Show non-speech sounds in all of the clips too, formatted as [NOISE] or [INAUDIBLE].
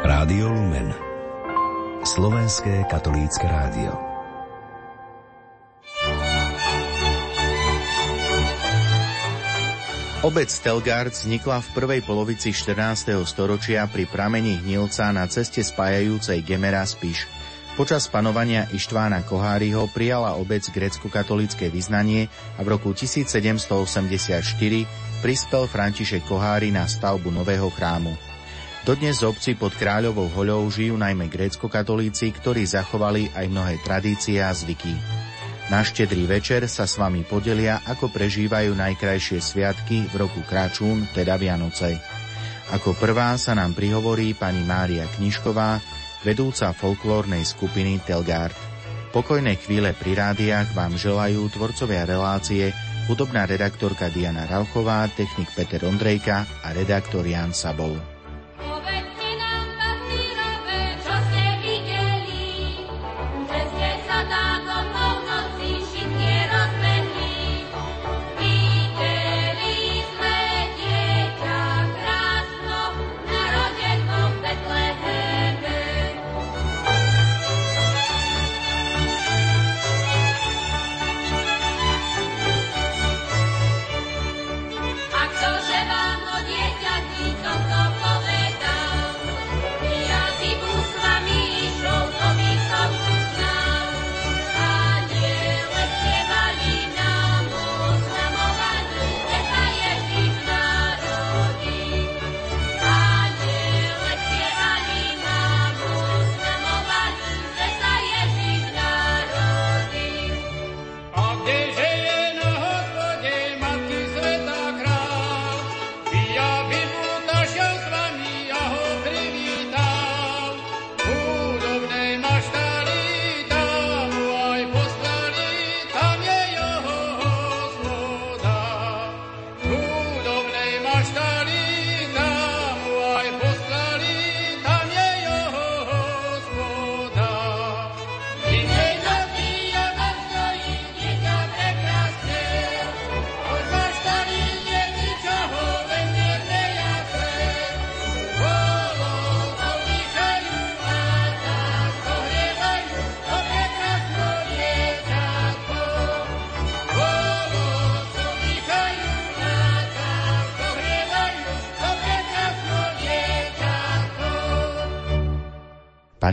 Rádio Lumen Slovenské katolícke rádio Obec Stelgard vznikla v prvej polovici 14. storočia pri pramení Hnilca na ceste spájajúcej Gemera Spiš. Počas panovania Ištvána Koháriho prijala obec grecko-katolické vyznanie a v roku 1784 prispel František Kohári na stavbu nového chrámu. Dodnes obci pod Kráľovou hoľou žijú najmä grécko-katolíci, ktorí zachovali aj mnohé tradície a zvyky. Na štedrý večer sa s vami podelia, ako prežívajú najkrajšie sviatky v roku Kračún, teda Vianoce. Ako prvá sa nám prihovorí pani Mária Knižková, vedúca folklórnej skupiny Telgard. Pokojné chvíle pri rádiách vám želajú tvorcovia relácie, hudobná redaktorka Diana Rauchová, technik Peter Ondrejka a redaktor Jan Sabol.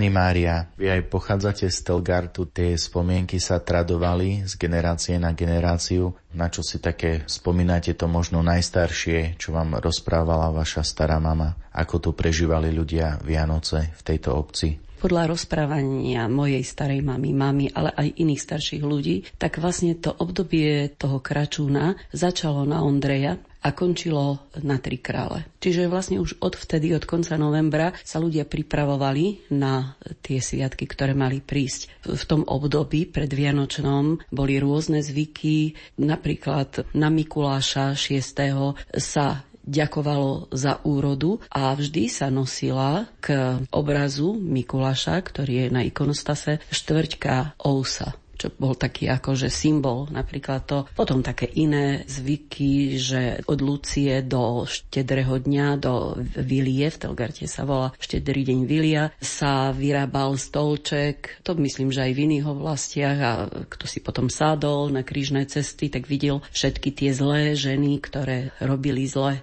Pani Mária, vy aj pochádzate z Telgartu, tie spomienky sa tradovali z generácie na generáciu. Na čo si také spomínate to možno najstaršie, čo vám rozprávala vaša stará mama? Ako to prežívali ľudia Vianoce v tejto obci? Podľa rozprávania mojej starej mamy, mamy, ale aj iných starších ľudí, tak vlastne to obdobie toho kračúna začalo na Ondreja a končilo na Tri krále. Čiže vlastne už od vtedy, od konca novembra sa ľudia pripravovali na tie sviatky, ktoré mali prísť. V tom období pred Vianočnom boli rôzne zvyky, napríklad na Mikuláša 6. sa ďakovalo za úrodu a vždy sa nosila k obrazu Mikuláša, ktorý je na ikonostase, štvrťka ousa čo bol taký akože symbol napríklad to. Potom také iné zvyky, že od Lucie do štedrého dňa, do Vilie, v Telgarte sa volá štedrý deň Vilia, sa vyrábal stolček. To myslím, že aj v iných oblastiach a kto si potom sádol na krížne cesty, tak videl všetky tie zlé ženy, ktoré robili zle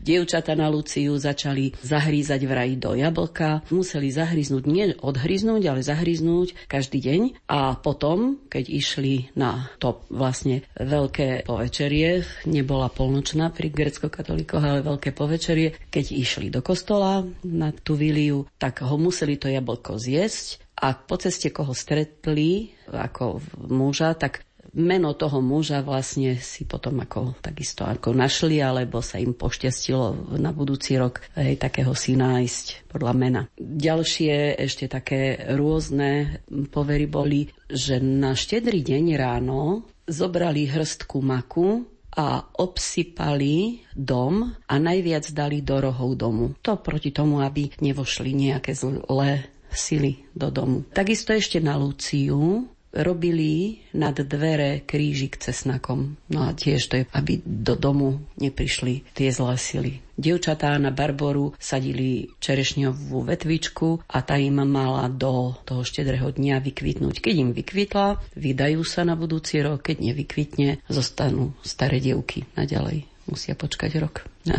Dievčata na Luciu začali zahrízať vraj do jablka. Museli zahryznúť, nie odhryznúť, ale zahryznúť každý deň. A potom, keď išli na to vlastne veľké povečerie, nebola polnočná pri grecko-katolíkoch, ale veľké povečerie, keď išli do kostola na tú viliu, tak ho museli to jablko zjesť a po ceste, koho stretli ako muža, tak meno toho muža vlastne si potom ako takisto ako našli, alebo sa im pošťastilo na budúci rok hej, takého si nájsť podľa mena. Ďalšie ešte také rôzne povery boli, že na štedrý deň ráno zobrali hrstku maku a obsypali dom a najviac dali do rohov domu. To proti tomu, aby nevošli nejaké zlé sily do domu. Takisto ešte na Luciu robili nad dvere krížik cesnakom. No a tiež to je, aby do domu neprišli tie zlé sily. Dievčatá na Barboru sadili čerešňovú vetvičku a tá im mala do toho štedrého dňa vykvitnúť. Keď im vykvitla, vydajú sa na budúci rok, keď nevykvitne, zostanú staré dievky naďalej musia počkať rok na.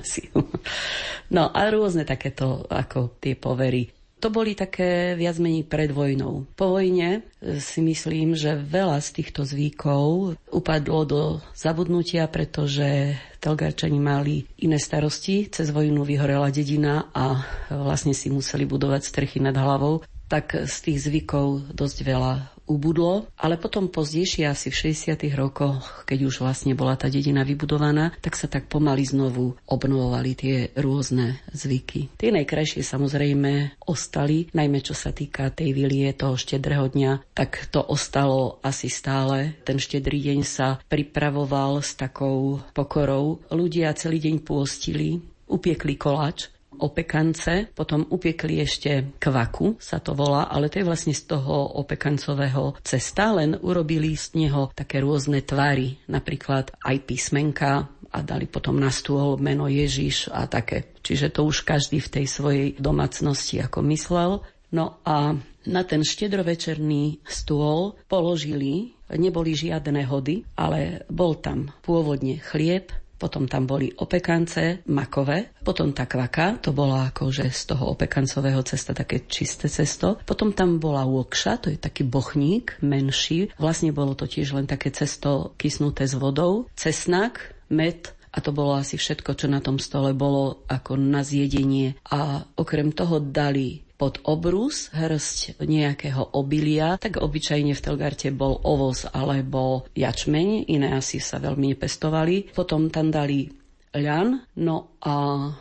No a rôzne takéto ako tie povery. To boli také viac menej pred vojnou. Po vojne e, si myslím, že veľa z týchto zvykov upadlo do zabudnutia, pretože Telgarčani mali iné starosti. Cez vojnu vyhorela dedina a vlastne si museli budovať strechy nad hlavou tak z tých zvykov dosť veľa ubudlo, ale potom pozdejšie, asi v 60. rokoch, keď už vlastne bola tá dedina vybudovaná, tak sa tak pomaly znovu obnovovali tie rôzne zvyky. Tie najkrajšie samozrejme ostali, najmä čo sa týka tej vilie toho štedrého dňa, tak to ostalo asi stále. Ten štedrý deň sa pripravoval s takou pokorou. Ľudia celý deň pôstili, upiekli koláč, opekance, potom upiekli ešte kvaku, sa to volá, ale to je vlastne z toho opekancového cesta, len urobili z neho také rôzne tvary, napríklad aj písmenka a dali potom na stôl meno Ježiš a také. Čiže to už každý v tej svojej domácnosti ako myslel. No a na ten štedrovečerný stôl položili, neboli žiadne hody, ale bol tam pôvodne chlieb, potom tam boli opekance makové, potom tá kvaka, to bola akože z toho opekancového cesta také čisté cesto, potom tam bola łokša, to je taký bochník menší, vlastne bolo to tiež len také cesto kysnuté s vodou, cesnak, med, a to bolo asi všetko, čo na tom stole bolo ako na zjedenie. A okrem toho dali pod obrus hrsť nejakého obilia, tak obyčajne v Telgarte bol ovoz alebo jačmeň, iné asi sa veľmi nepestovali. Potom tam dali ľan, no a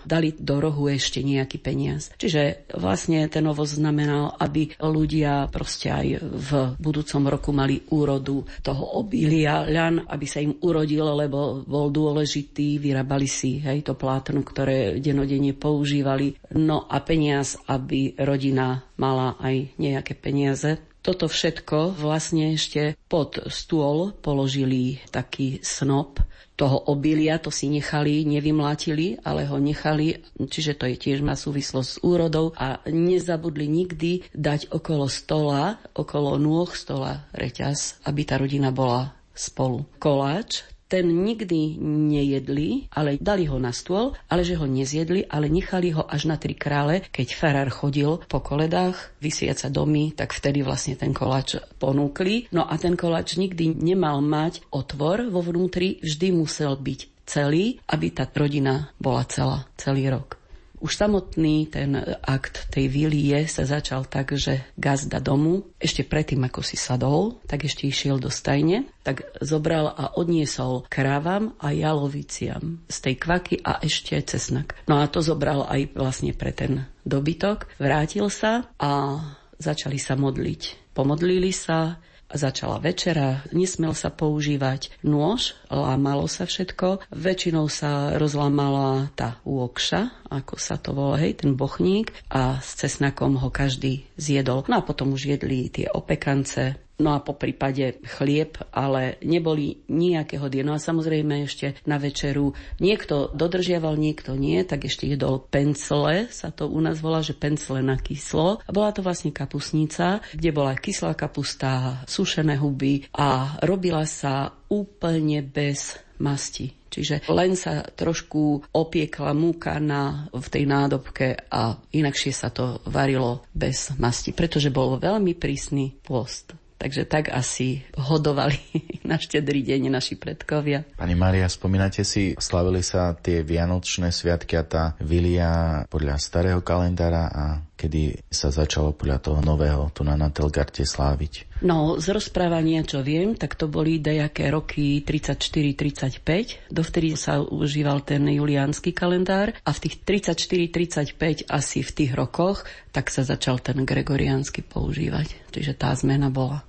dali do rohu ešte nejaký peniaz. Čiže vlastne ten ovoz znamenal, aby ľudia proste aj v budúcom roku mali úrodu toho obilia ľan, aby sa im urodil, lebo bol dôležitý, vyrábali si hej, to plátno, ktoré denodene používali. No a peniaz, aby rodina mala aj nejaké peniaze. Toto všetko vlastne ešte pod stôl položili taký snop, toho obilia, to si nechali, nevymlátili, ale ho nechali, čiže to je tiež má súvislosť s úrodou a nezabudli nikdy dať okolo stola, okolo nôh stola reťaz, aby tá rodina bola spolu. Koláč, ten nikdy nejedli, ale dali ho na stôl, ale že ho nezjedli, ale nechali ho až na tri krále, keď farár chodil po koledách vysiať sa domy, tak vtedy vlastne ten koláč ponúkli. No a ten koláč nikdy nemal mať otvor vo vnútri, vždy musel byť celý, aby tá rodina bola celá, celý rok. Už samotný ten akt tej vilie sa začal tak, že gazda domu, ešte predtým ako si sadol, tak ešte išiel do stajne, tak zobral a odniesol krávam a jaloviciam z tej kvaky a ešte cesnak. No a to zobral aj vlastne pre ten dobytok, vrátil sa a začali sa modliť. Pomodlili sa, Začala večera, nesmel sa používať nôž, lámalo sa všetko. Väčšinou sa rozlámala tá úokša, ako sa to volá, hej, ten bochník a s cesnakom ho každý zjedol. No a potom už jedli tie opekance, no a po prípade chlieb, ale neboli nejaké hody. No a samozrejme ešte na večeru niekto dodržiaval, niekto nie, tak ešte jedol pencle, sa to u nás volá, že pencle na kyslo. A bola to vlastne kapusnica, kde bola kyslá kapusta, sušené huby a robila sa úplne bez masti. Čiže len sa trošku opiekla múka na, v tej nádobke a inakšie sa to varilo bez masti, pretože bol veľmi prísny pôst. Takže tak asi hodovali [LAUGHS] na štedrý deň naši predkovia. Pani Maria, spomínate si, slavili sa tie vianočné sviatky a tá vilia podľa starého kalendára a kedy sa začalo podľa toho nového tu na Natelgarte sláviť? No, z rozprávania, čo viem, tak to boli dejaké roky 34-35. Dovtedy sa užíval ten juliánsky kalendár a v tých 34-35 asi v tých rokoch tak sa začal ten gregoriánsky používať. Čiže tá zmena bola.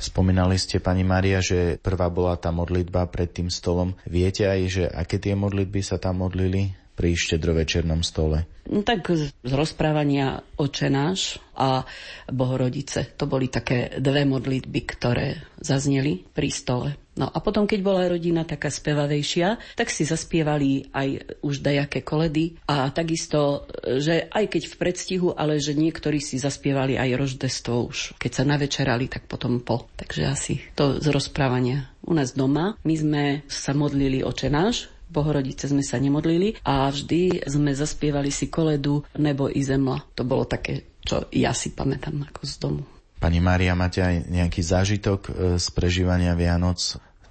Spomínali ste, pani Maria, že prvá bola tá modlitba pred tým stolom. Viete aj, že aké tie modlitby sa tam modlili? Pri štedrovečernom stole? No, tak z rozprávania očenáš a Bohorodice. To boli také dve modlitby, ktoré zazneli pri stole. No a potom, keď bola rodina taká spevavejšia, tak si zaspievali aj už dajaké koledy a takisto, že aj keď v predstihu, ale že niektorí si zaspievali aj roždestvo už. Keď sa navečerali, tak potom po. Takže asi to z rozprávania. U nás doma my sme sa modlili očenáš, Bohorodice sme sa nemodlili a vždy sme zaspievali si koledu Nebo i zemla. To bolo také, čo ja si pamätám ako z domu. Pani Mária, máte aj nejaký zážitok e, z prežívania Vianoc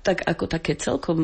tak ako také celkom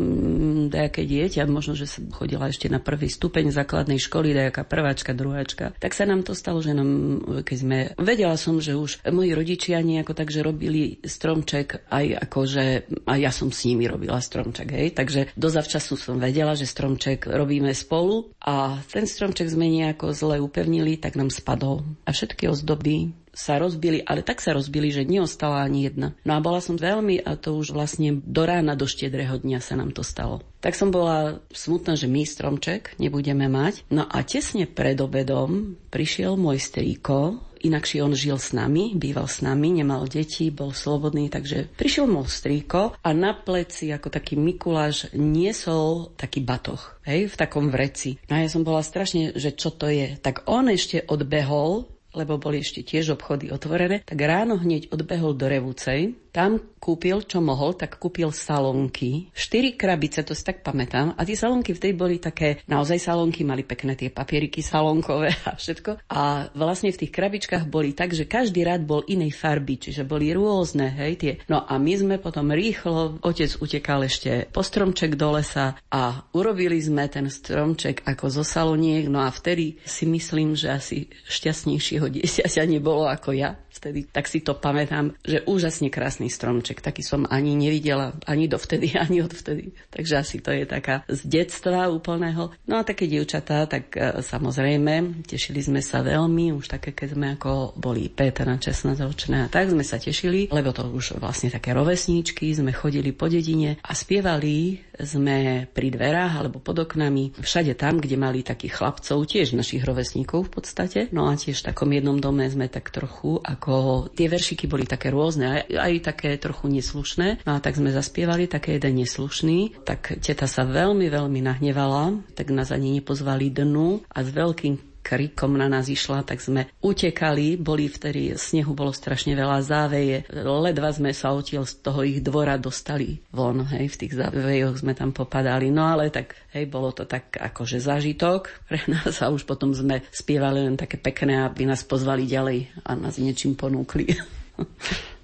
nejaké dieťa, možno, že som chodila ešte na prvý stupeň základnej školy, nejaká prváčka, druháčka, tak sa nám to stalo, že nám, keď sme, vedela som, že už moji rodičia nejako tak, že robili stromček aj ako, že a ja som s nimi robila stromček, hej, takže dozavčasu som vedela, že stromček robíme spolu a ten stromček sme nejako zle upevnili, tak nám spadol. A všetky ozdoby sa rozbili, ale tak sa rozbili, že neostala ani jedna. No a bola som veľmi, a to už vlastne do rána, do štiedreho dňa sa nám to stalo. Tak som bola smutná, že my stromček nebudeme mať. No a tesne pred obedom prišiel môj strýko, inakšie on žil s nami, býval s nami, nemal deti, bol slobodný, takže prišiel môj strýko a na pleci ako taký Mikuláš niesol taký batoh, hej, v takom vreci. No a ja som bola strašne, že čo to je. Tak on ešte odbehol lebo boli ešte tiež obchody otvorené, tak ráno hneď odbehol do Revúcej, tam kúpil, čo mohol, tak kúpil salonky. Štyri krabice, to si tak pamätám. A tie salonky v tej boli také, naozaj salonky, mali pekné tie papieriky salonkové [LAUGHS] a všetko. A vlastne v tých krabičkách boli tak, že každý rád bol inej farby, čiže boli rôzne, hej, tie. No a my sme potom rýchlo, otec utekal ešte po stromček do lesa a urobili sme ten stromček ako zo saloniek, no a vtedy si myslím, že asi šťastnejšieho dieťaťa nebolo ako ja vtedy, tak si to pamätám, že úžasne krásny stromček, taký som ani nevidela, ani dovtedy, [LAUGHS] ani odvtedy. Takže asi to je taká z detstva úplného. No a také dievčatá, tak e, samozrejme, tešili sme sa veľmi, už také, keď sme ako boli 15 16 ročné a tak sme sa tešili, lebo to už vlastne také rovesníčky, sme chodili po dedine a spievali sme pri dverách alebo pod oknami, všade tam, kde mali takých chlapcov, tiež našich rovesníkov v podstate. No a tiež v takom jednom dome sme tak trochu, ako tie veršiky boli také rôzne, aj, aj také trochu neslušné. No a tak sme zaspievali také jeden neslušný, tak teta sa veľmi, veľmi nahnevala, tak nás ani nepozvali dnu a s veľkým krikom na nás išla, tak sme utekali, boli vtedy, snehu bolo strašne veľa záveje, ledva sme sa odtiaľ z toho ich dvora dostali von, hej, v tých závejoch sme tam popadali, no ale tak, hej, bolo to tak akože zážitok pre [LAUGHS] nás a už potom sme spievali len také pekné, aby nás pozvali ďalej a nás niečím ponúkli. [LAUGHS]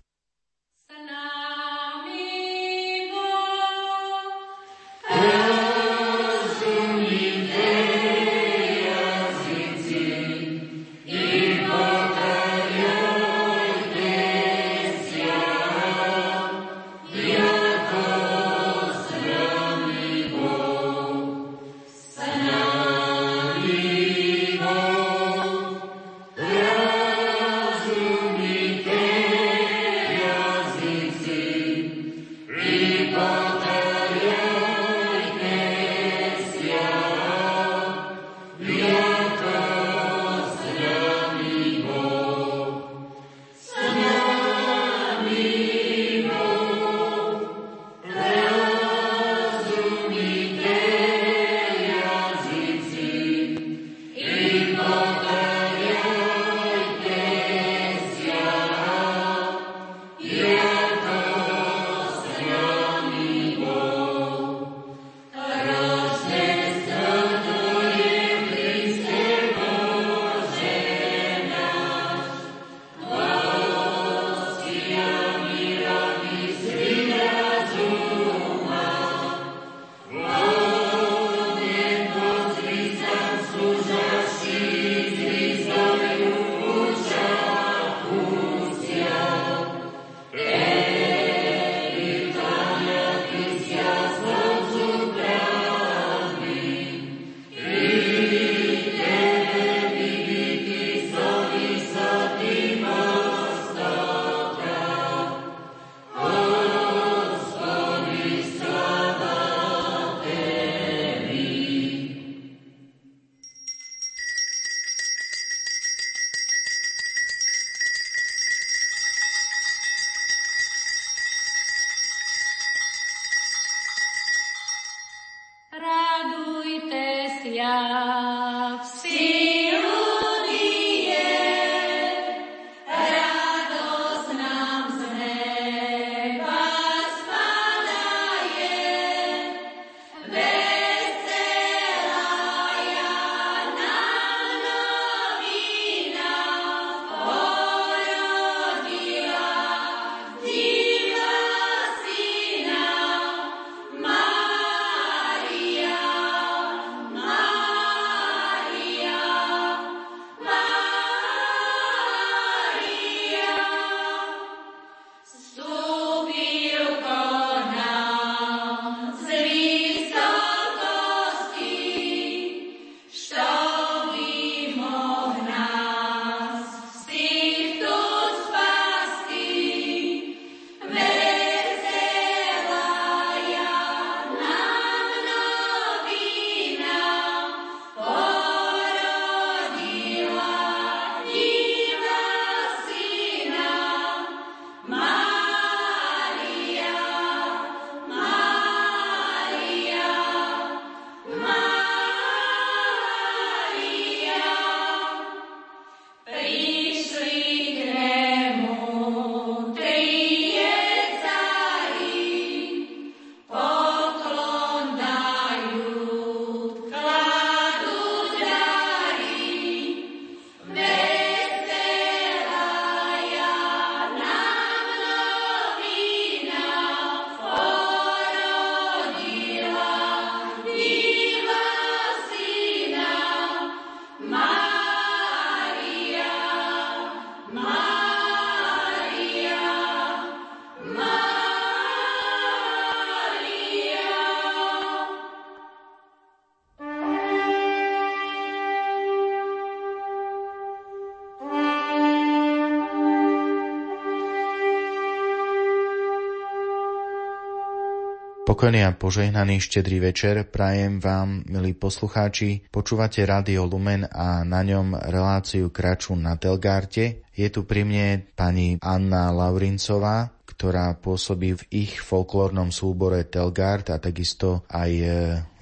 Pokojný a požehnaný štedrý večer prajem vám, milí poslucháči. Počúvate Rádio Lumen a na ňom reláciu Kraču na Telgárte. Je tu pri mne pani Anna Laurincová, ktorá pôsobí v ich folklórnom súbore Telgard a takisto aj e,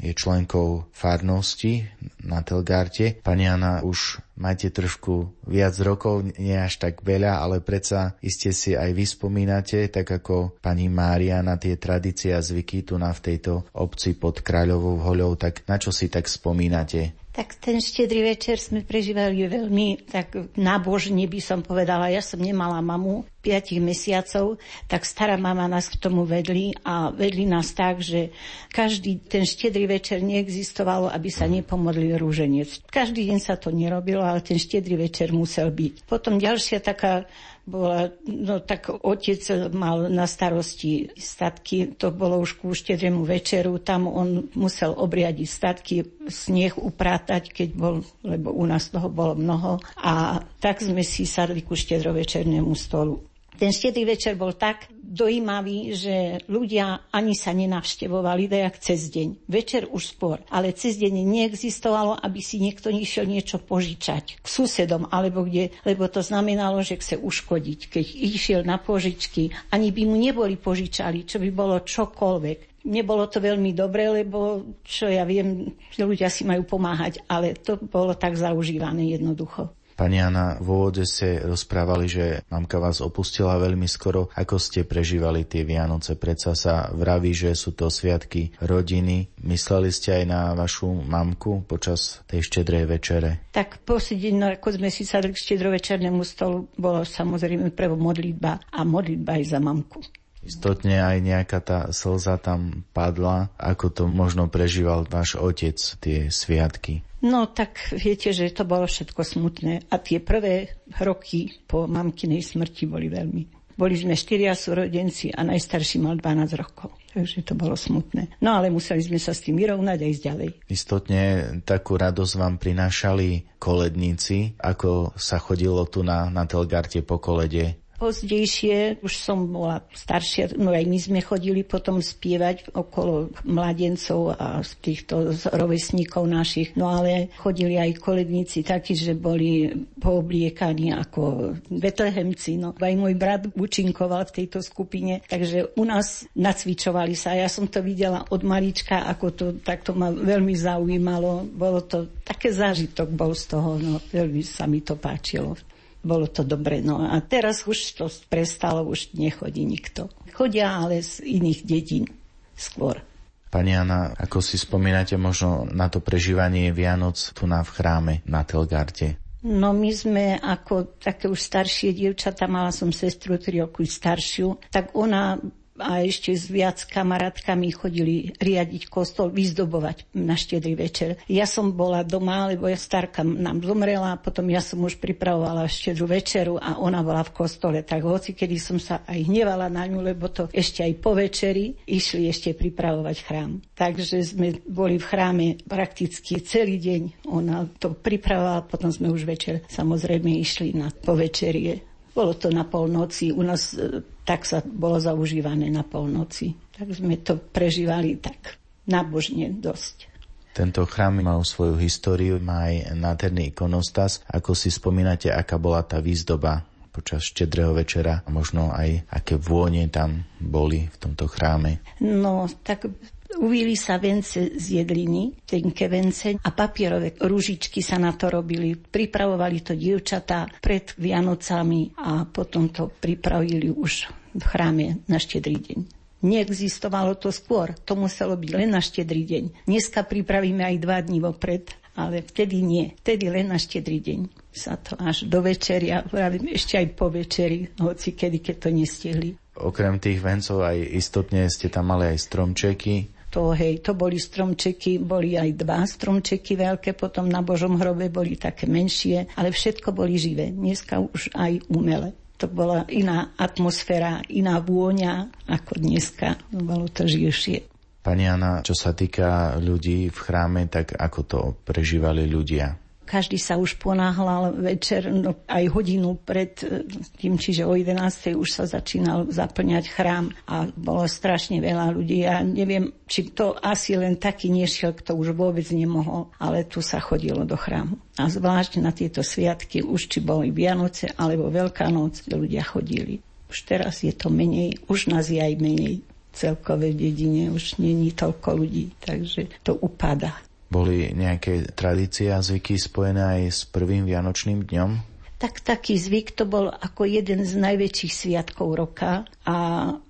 je členkou farnosti na Telgarte. Pani Anna, už máte trošku viac rokov, nie až tak veľa, ale predsa iste si aj vyspomínate, tak ako pani Mária na tie tradície a zvyky tu na v tejto obci pod Kráľovou hoľou, tak na čo si tak spomínate? Tak ten štedrý večer sme prežívali veľmi tak nábožne by som povedala. Ja som nemala mamu 5 mesiacov, tak stará mama nás k tomu vedli a vedli nás tak, že každý ten štedrý večer neexistovalo, aby sa nepomodlil rúženec. Každý deň sa to nerobilo, ale ten štedrý večer musel byť. Potom ďalšia taká bola, no tak otec mal na starosti statky, to bolo už ku štedrému večeru, tam on musel obriadiť statky, sneh upratať, keď bol, lebo u nás toho bolo mnoho a tak sme si sadli ku štedrovečernému stolu. Ten štedrý večer bol tak dojímavý, že ľudia ani sa nenavštevovali dajak cez deň. Večer už spor, ale cez deň neexistovalo, aby si niekto išiel niečo požičať k susedom, alebo kde, lebo to znamenalo, že chce uškodiť. Keď išiel na požičky, ani by mu neboli požičali, čo by bolo čokoľvek. Nebolo to veľmi dobre, lebo čo ja viem, ľudia si majú pomáhať, ale to bolo tak zaužívané jednoducho. Pani Anna, v úvode ste rozprávali, že mamka vás opustila veľmi skoro. Ako ste prežívali tie Vianoce? Predsa sa vraví, že sú to sviatky rodiny. Mysleli ste aj na vašu mamku počas tej štedrej večere? Tak posledný, ako sme si sadli k štedrovečernému stolu, bolo samozrejme prvo modlitba a modlitba aj za mamku. Istotne aj nejaká tá slza tam padla. Ako to možno prežíval váš otec, tie sviatky? No tak viete, že to bolo všetko smutné a tie prvé roky po mamkinej smrti boli veľmi. Boli sme štyria súrodenci a najstarší mal 12 rokov. Takže to bolo smutné. No ale museli sme sa s tým vyrovnať a ísť ďalej. Istotne takú radosť vám prinášali koledníci, ako sa chodilo tu na, na Telgarte po kolede Pozdejšie už som bola staršia, no aj my sme chodili potom spievať okolo mladencov a týchto rovesníkov našich, no ale chodili aj koledníci takí, že boli poobliekaní ako betlehemci. No. Aj môj brat účinkoval v tejto skupine, takže u nás nacvičovali sa. Ja som to videla od malička, ako to takto ma veľmi zaujímalo. Bolo to také zážitok bol z toho, no veľmi sa mi to páčilo bolo to dobre. No a teraz už to prestalo, už nechodí nikto. Chodia ale z iných dedín skôr. Pani Anna, ako si spomínate možno na to prežívanie Vianoc tu na v chráme na Telgarte? No my sme ako také už staršie dievčata, mala som sestru 3 roky staršiu, tak ona a ešte s viac kamarátkami chodili riadiť kostol, vyzdobovať na štedrý večer. Ja som bola doma, lebo ja starka nám zomrela, potom ja som už pripravovala štedrú večeru a ona bola v kostole. Tak hoci, kedy som sa aj hnevala na ňu, lebo to ešte aj po večeri išli ešte pripravovať chrám. Takže sme boli v chráme prakticky celý deň. Ona to pripravovala, potom sme už večer samozrejme išli na povečerie. Bolo to na polnoci, u nás e, tak sa bolo zaužívané na polnoci. Tak sme to prežívali tak nábožne dosť. Tento chrám má svoju históriu, má aj nádherný ikonostas. Ako si spomínate, aká bola tá výzdoba počas štedrého večera a možno aj aké vône tam boli v tomto chráme? No, tak Uvili sa vence z jedliny, tenké vence a papierové ružičky sa na to robili. Pripravovali to dievčatá pred Vianocami a potom to pripravili už v chráme na štedrý deň. Neexistovalo to skôr, to muselo byť len na štedrý deň. Dneska pripravíme aj dva dní vopred, ale vtedy nie. Vtedy len na štedrý deň sa to až do večeria, ešte aj po večeri, hoci kedy, keď to nestihli. Okrem tých vencov aj istotne ste tam mali aj stromčeky, to, hej, to boli stromčeky, boli aj dva stromčeky veľké, potom na Božom hrobe boli také menšie, ale všetko boli živé. Dneska už aj umelé. To bola iná atmosféra, iná vôňa ako dneska. Bolo to živšie. Pani Anna, čo sa týka ľudí v chráme, tak ako to prežívali ľudia? Každý sa už ponáhľal večer, no aj hodinu pred e, tým, čiže o 11. už sa začínal zaplňať chrám a bolo strašne veľa ľudí. Ja neviem, či to asi len taký nešiel, kto už vôbec nemohol, ale tu sa chodilo do chrámu. A zvlášť na tieto sviatky, už či boli Vianoce alebo Veľká noc, ľudia chodili. Už teraz je to menej, už nás je aj menej celkové dedine, už není toľko ľudí, takže to upada. Boli nejaké tradície a zvyky spojené aj s prvým Vianočným dňom? tak taký zvyk to bol ako jeden z najväčších sviatkov roka a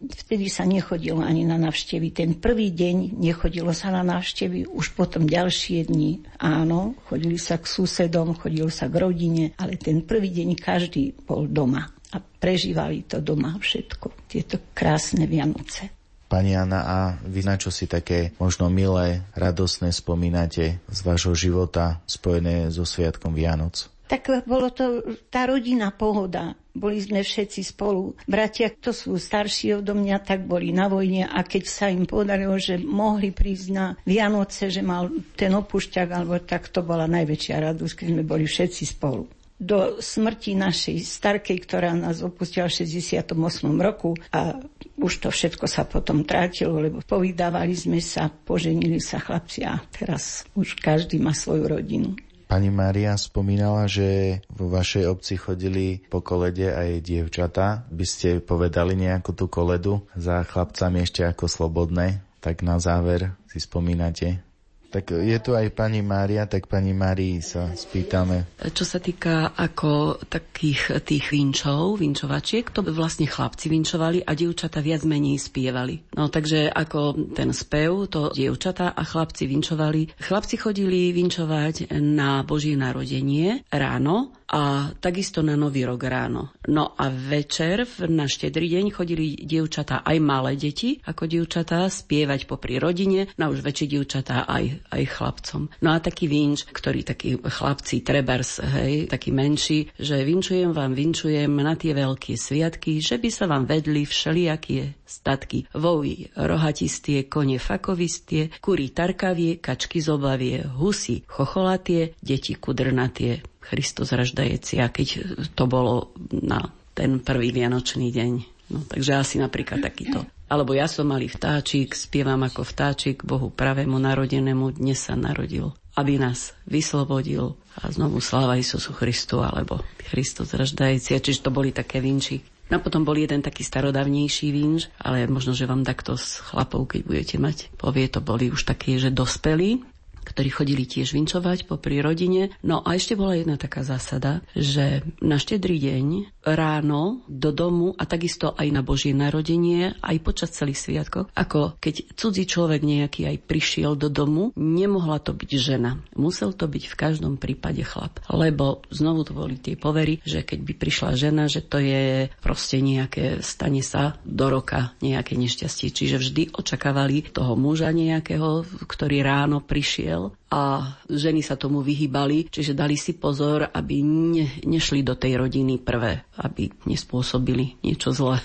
vtedy sa nechodilo ani na navštevy. Ten prvý deň nechodilo sa na návštevy, už potom ďalšie dni. Áno, chodili sa k susedom, chodilo sa k rodine, ale ten prvý deň každý bol doma a prežívali to doma všetko, tieto krásne Vianoce. Pani Anna, a vy na čo si také možno milé, radosné spomínate z vášho života spojené so Sviatkom Vianoc? Tak bolo to tá rodina pohoda. Boli sme všetci spolu. Bratia, kto sú starší odo mňa, tak boli na vojne a keď sa im podarilo, že mohli prísť na Vianoce, že mal ten opušťak, alebo tak to bola najväčšia radosť, keď sme boli všetci spolu do smrti našej starkej, ktorá nás opustila v 68. roku a už to všetko sa potom trátilo, lebo povydávali sme sa, poženili sa chlapci a teraz už každý má svoju rodinu. Pani Mária spomínala, že vo vašej obci chodili po kolede aj dievčatá. By ste povedali nejakú tú koledu za chlapcami ešte ako slobodné? Tak na záver si spomínate? Tak je tu aj pani Mária, tak pani Márii sa spýtame. Čo sa týka ako takých tých vinčov, vinčovačiek, to vlastne chlapci vinčovali a dievčata viac menej spievali. No takže ako ten spev, to dievčata a chlapci vinčovali. Chlapci chodili vinčovať na Božie narodenie ráno a takisto na Nový rok ráno. No a večer na štedrý deň chodili dievčatá aj malé deti, ako dievčatá, spievať popri rodine, na už väčšie dievčatá aj, aj chlapcom. No a taký vinč, ktorý takí chlapci, trebars, hej, taký menší, že vinčujem vám, vinčujem na tie veľké sviatky, že by sa vám vedli všelijakie statky. Voji rohatistie, kone fakovistie, kurí tarkavie, kačky zobavie, husy chocholatie, deti kudrnatie. Christus raždajeci a keď to bolo na ten prvý vianočný deň. No, takže asi napríklad takýto. Alebo ja som malý vtáčik, spievam ako vtáčik Bohu pravému narodenému, dnes sa narodil, aby nás vyslobodil a znovu sláva Isusu Christu, alebo Kristus raždajci. Čiže to boli také vinči. No potom bol jeden taký starodavnejší vinž, ale možno, že vám takto s chlapov, keď budete mať, povie, to boli už také, že dospelí, ktorí chodili tiež vinčovať po rodine. No a ešte bola jedna taká zásada, že na štedrý deň ráno do domu a takisto aj na Božie narodenie, aj počas celých sviatkov, ako keď cudzí človek nejaký aj prišiel do domu, nemohla to byť žena. Musel to byť v každom prípade chlap. Lebo znovu to boli tie povery, že keď by prišla žena, že to je proste nejaké, stane sa do roka nejaké nešťastie. Čiže vždy očakávali toho muža nejakého, ktorý ráno prišiel a ženy sa tomu vyhýbali, čiže dali si pozor, aby ne, nešli do tej rodiny prvé, aby nespôsobili niečo zlé.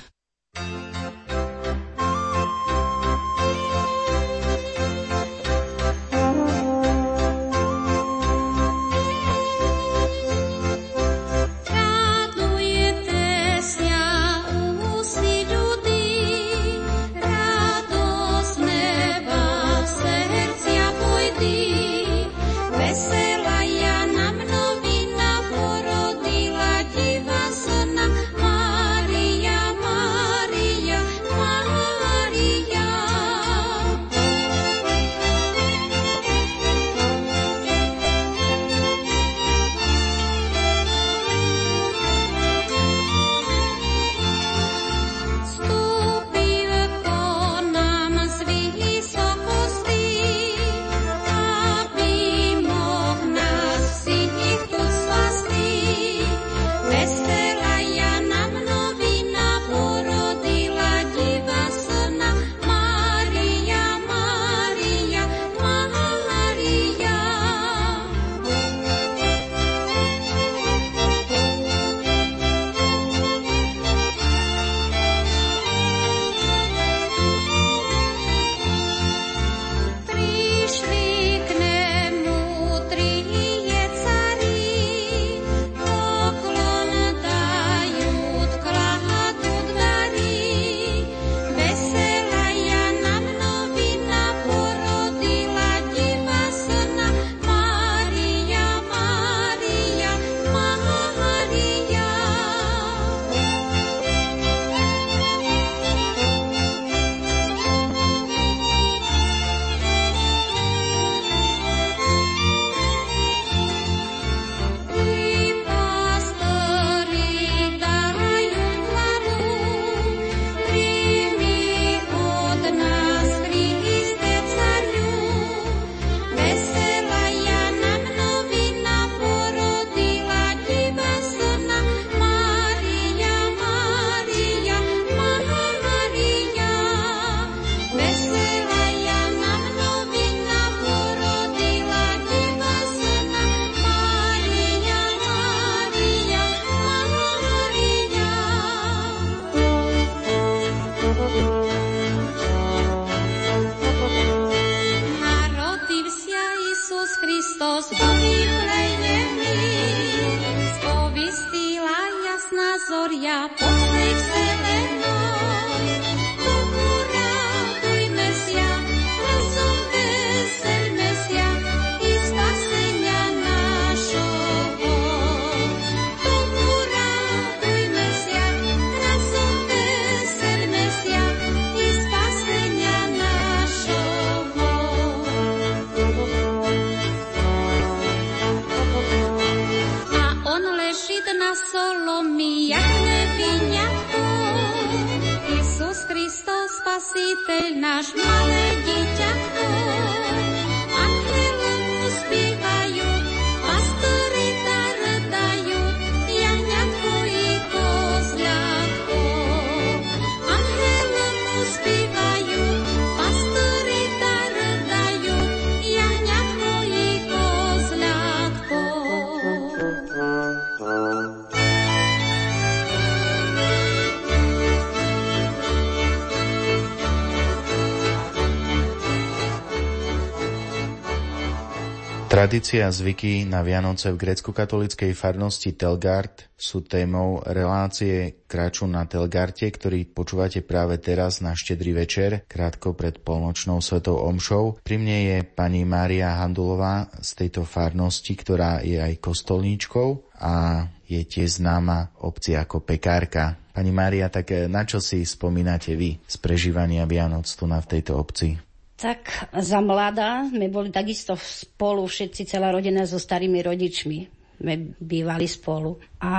Tradícia a zvyky na Vianoce v grecko-katolíckej farnosti Telgard sú témou relácie Kráču na Telgarte, ktorý počúvate práve teraz na štedrý večer, krátko pred polnočnou svetou omšou. Pri mne je pani Mária Handulová z tejto farnosti, ktorá je aj kostolníčkou a je tiež známa obci ako pekárka. Pani Mária, tak na čo si spomínate vy z prežívania Vianoc tu na v tejto obci? Tak za mladá sme boli takisto spolu všetci, celá rodina so starými rodičmi. Sme bývali spolu. A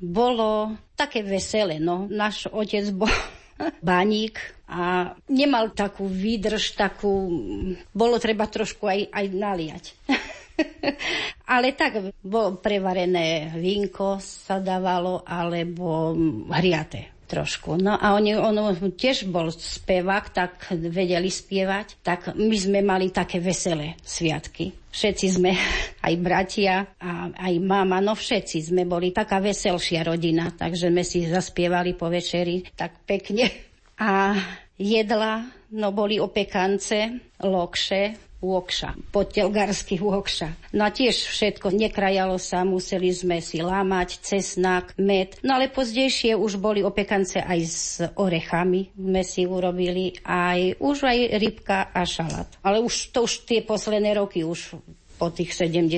bolo také veselé, no. Náš otec bol [LAUGHS] baník a nemal takú výdrž, takú... Bolo treba trošku aj, aj naliať. [LAUGHS] Ale tak bolo prevarené vínko sa dávalo, alebo hriaté trošku. No a on tiež bol spevák, tak vedeli spievať, tak my sme mali také veselé sviatky. Všetci sme, [LAUGHS] aj bratia, a aj mama, no všetci sme boli taká veselšia rodina, takže sme si zaspievali po večeri tak pekne. [LAUGHS] A jedla, no boli opekance, lokše, Vôkša, podtelgarský Vôkša. No a tiež všetko nekrajalo sa, museli sme si lámať cesnak, med. No ale pozdejšie už boli opekance aj s orechami, sme si urobili aj už aj rybka a šalát. Ale už to už tie posledné roky, už po tých 70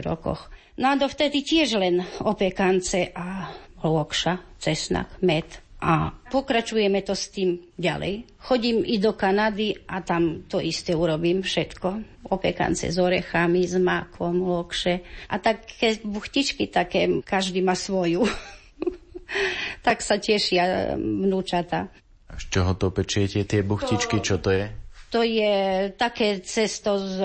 rokoch. No a dovtedy tiež len opekance a lôkša, cesnak, med a pokračujeme to s tým ďalej. Chodím i do Kanady a tam to isté urobím všetko. Opekance s orechami, s mákom, lokše. A také buchtičky také, každý má svoju. [LAUGHS] tak sa tešia vnúčata. A z čoho to pečiete, tie buchtičky, to, čo to je? To je také cesto z,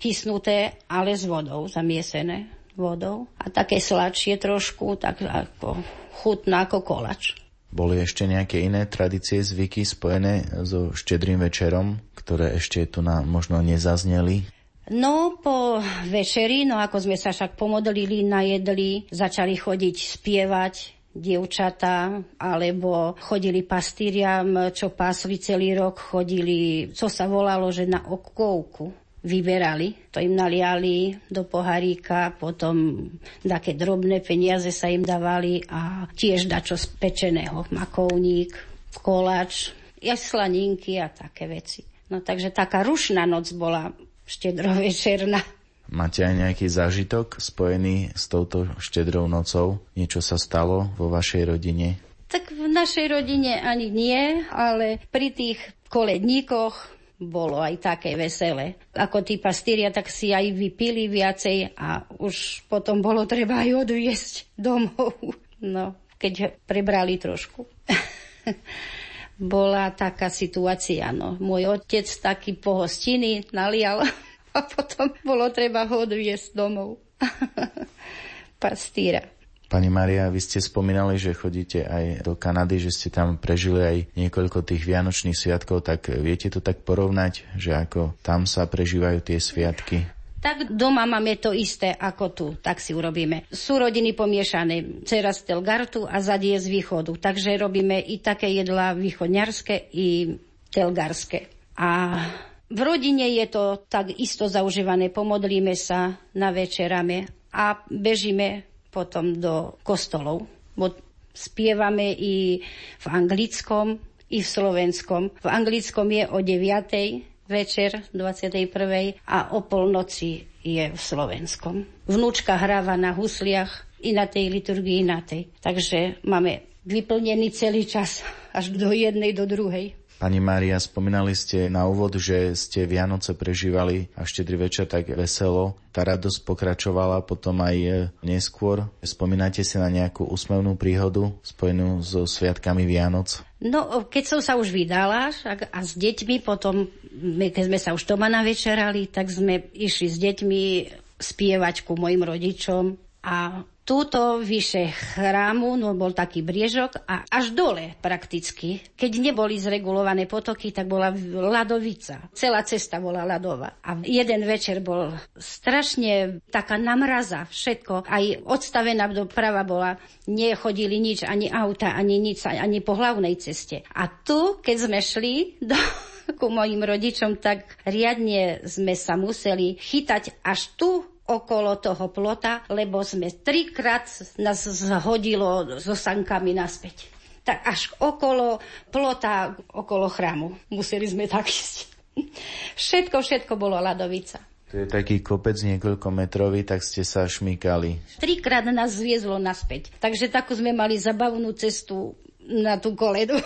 kysnuté, ale s vodou, zamiesené vodou. A také sladšie trošku, tak ako chutná ako kolač. Boli ešte nejaké iné tradície, zvyky spojené so štedrým večerom, ktoré ešte tu nám možno nezazneli? No, po večeri, no ako sme sa však pomodlili, najedli, začali chodiť spievať, dievčatá, alebo chodili pastýriam, čo pásli celý rok, chodili, co sa volalo, že na okovku vyberali, to im naliali do poharíka, potom také drobné peniaze sa im dávali a tiež dačo z pečeného, makovník, koláč, aj slaninky a také veci. No takže taká rušná noc bola štedrovečerná. Máte aj nejaký zážitok spojený s touto štedrou nocou? Niečo sa stalo vo vašej rodine? Tak v našej rodine ani nie, ale pri tých koledníkoch bolo aj také veselé. Ako tí pastíria, tak si aj vypili viacej a už potom bolo treba aj odviesť domov. No, keď prebrali trošku. [LAUGHS] Bola taká situácia, no. Môj otec taký pohostiny nalial [LAUGHS] a potom bolo treba ho odviesť domov. [LAUGHS] Pastíra. Pani Maria, vy ste spomínali, že chodíte aj do Kanady, že ste tam prežili aj niekoľko tých vianočných sviatkov, tak viete to tak porovnať, že ako tam sa prežívajú tie sviatky? Tak doma máme to isté ako tu, tak si urobíme. Sú rodiny pomiešané, dcera z Telgartu a zadie z východu, takže robíme i také jedlá východňarské, i telgarské. A v rodine je to tak isto zaužívané, pomodlíme sa, navečerame a bežíme potom do kostolov. Bo spievame i v anglickom, i v slovenskom. V anglickom je o 9. večer 21. a o polnoci je v slovenskom. Vnúčka hráva na husliach i na tej liturgii na tej. Takže máme vyplnený celý čas až do jednej, do druhej. Pani Mária, spomínali ste na úvod, že ste Vianoce prežívali a štedrý večer tak veselo. Tá radosť pokračovala potom aj neskôr. Spomínate si na nejakú úsmevnú príhodu spojenú so sviatkami Vianoc? No, keď som sa už vydala a s deťmi potom, keď sme sa už doma navečerali, tak sme išli s deťmi spievať ku mojim rodičom a túto vyše chrámu, no bol taký briežok a až dole prakticky. Keď neboli zregulované potoky, tak bola ľadovica. Celá cesta bola ľadová. A jeden večer bol strašne taká namraza, všetko. Aj odstavená doprava bola, nechodili nič, ani auta, ani nič, ani po hlavnej ceste. A tu, keď sme šli do ku mojim rodičom, tak riadne sme sa museli chytať až tu okolo toho plota, lebo sme trikrát nás zhodilo so sankami naspäť. Tak až okolo plota, okolo chrámu. Museli sme tak ísť. Všetko, všetko bolo ľadovica. To je taký kopec niekoľko metrový, tak ste sa šmykali. Trikrát nás zviezlo naspäť. Takže takú sme mali zabavnú cestu na tú koledu.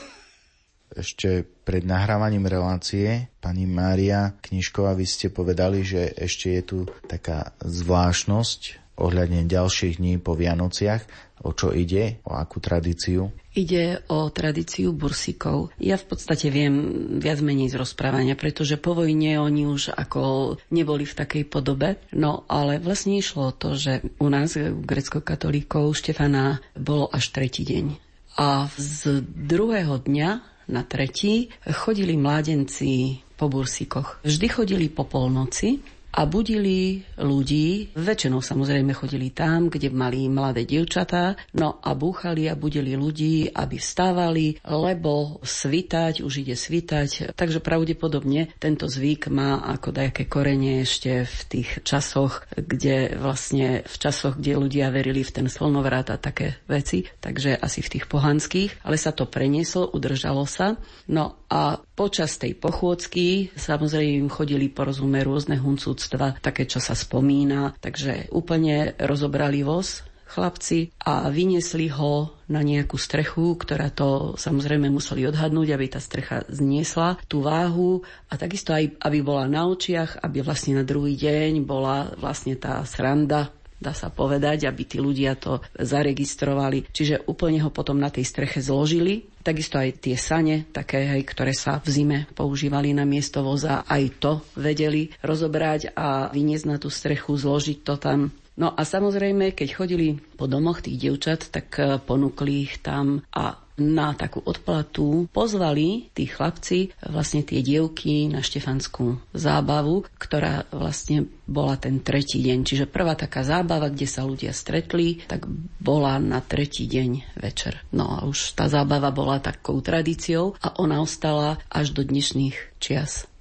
Ešte pred nahrávaním relácie, pani Mária Knižková, vy ste povedali, že ešte je tu taká zvláštnosť ohľadne ďalších dní po Vianociach. O čo ide? O akú tradíciu? Ide o tradíciu bursikov. Ja v podstate viem viac menej z rozprávania, pretože po vojne oni už ako neboli v takej podobe. No ale vlastne išlo o to, že u nás, grecko-katolíkov, Štefana bolo až tretí deň. A z druhého dňa na tretí chodili mládenci po bursikoch. Vždy chodili po polnoci a budili ľudí, väčšinou samozrejme chodili tam, kde mali mladé dievčatá, no a búchali a budili ľudí, aby vstávali, lebo svitať, už ide svitať, takže pravdepodobne tento zvyk má ako dajaké korene ešte v tých časoch, kde vlastne v časoch, kde ľudia verili v ten slnovrat a také veci, takže asi v tých pohanských, ale sa to prenieslo, udržalo sa. No a počas tej pochôdzky samozrejme im chodili porozumieť rôzne huncúctva, také, čo sa spomína, takže úplne rozobrali voz chlapci a vyniesli ho na nejakú strechu, ktorá to samozrejme museli odhadnúť, aby tá strecha zniesla tú váhu a takisto aj, aby bola na očiach, aby vlastne na druhý deň bola vlastne tá sranda dá sa povedať, aby tí ľudia to zaregistrovali. Čiže úplne ho potom na tej streche zložili. Takisto aj tie sane, také, hej, ktoré sa v zime používali na miesto voza, aj to vedeli rozobrať a vyniesť na tú strechu, zložiť to tam. No a samozrejme, keď chodili po domoch tých dievčat, tak ponúkli ich tam a na takú odplatu pozvali tí chlapci, vlastne tie dievky na štefanskú zábavu, ktorá vlastne bola ten tretí deň. Čiže prvá taká zábava, kde sa ľudia stretli, tak bola na tretí deň večer. No a už tá zábava bola takou tradíciou a ona ostala až do dnešných čias.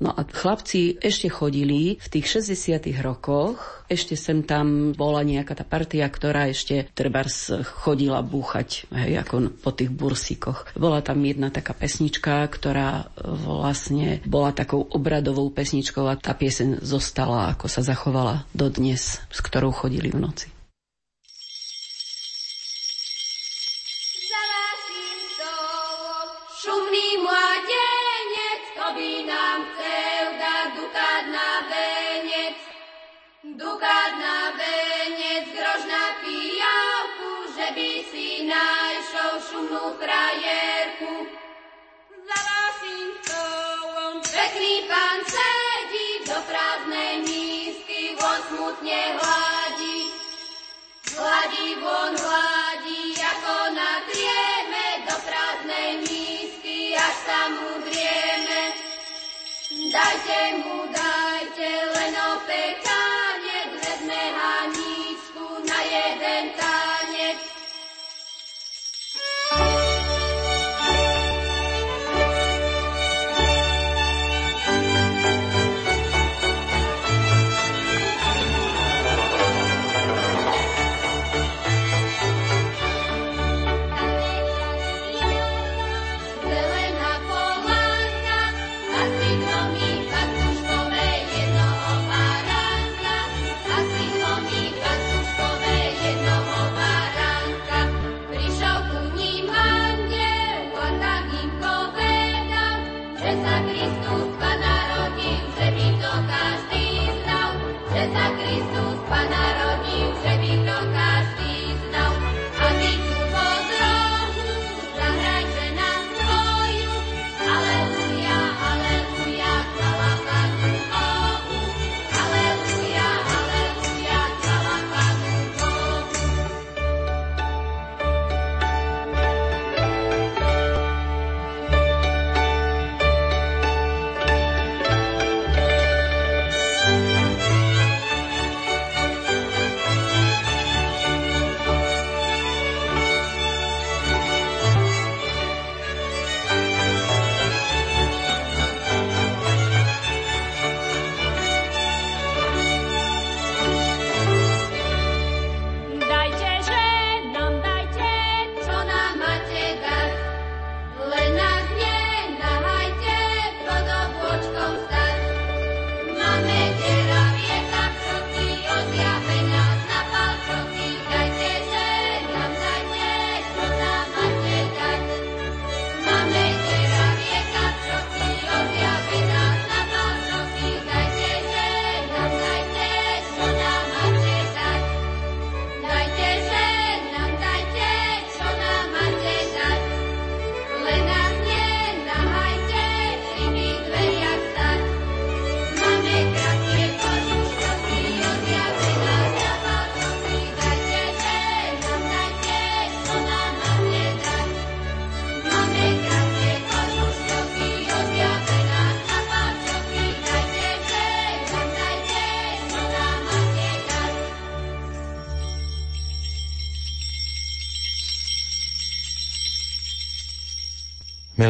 No a chlapci ešte chodili v tých 60 rokoch, ešte sem tam bola nejaká tá partia, ktorá ešte trebárs chodila búchať, hej, ako po tých bursíkoch. Bola tam jedna taká pesnička, ktorá vlastne bola takou obradovou pesničkou a tá piesen zostala, ako sa zachovala dodnes, s ktorou chodili v noci. Šumnú frajerku. Za vašim stolom pekný pán sedí, do prázdnej mísky von smutne hladí. Hladí von hladí, ako na trieme, do prázdnej mísky, až sa mu drieme. Dajte mu, dajte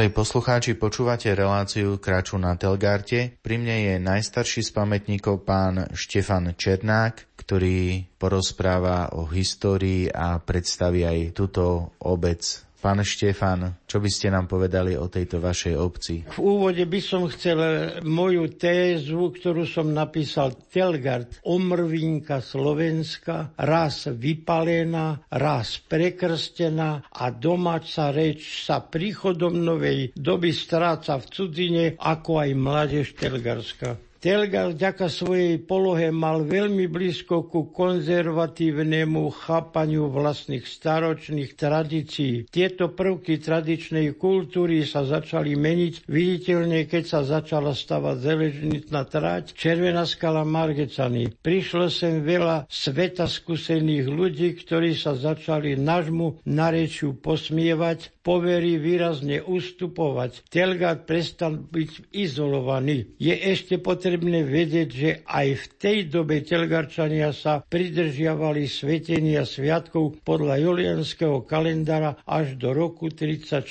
Milí poslucháči, počúvate reláciu Kraču na Telgarte. Pri mne je najstarší z pamätníkov pán Štefan Černák, ktorý porozpráva o histórii a predstaví aj túto obec Pán Štefan, čo by ste nám povedali o tejto vašej obci? V úvode by som chcel moju tézu, ktorú som napísal Telgard, omrvinka Slovenska, raz vypalená, raz prekrstená a domáca reč sa príchodom novej doby stráca v cudzine, ako aj mládež telgarská. Telga vďaka svojej polohe mal veľmi blízko ku konzervatívnemu chápaniu vlastných staročných tradícií. Tieto prvky tradičnej kultúry sa začali meniť viditeľne, keď sa začala stavať železničná trať Červená skala Margecany. Prišlo sem veľa sveta skúsených ľudí, ktorí sa začali nášmu narečiu posmievať, poverí výrazne ustupovať. Telgard prestal byť izolovaný. Je ešte potrebné vedieť, že aj v tej dobe telgarčania sa pridržiavali svetenia sviatkov podľa julianského kalendára až do roku 34.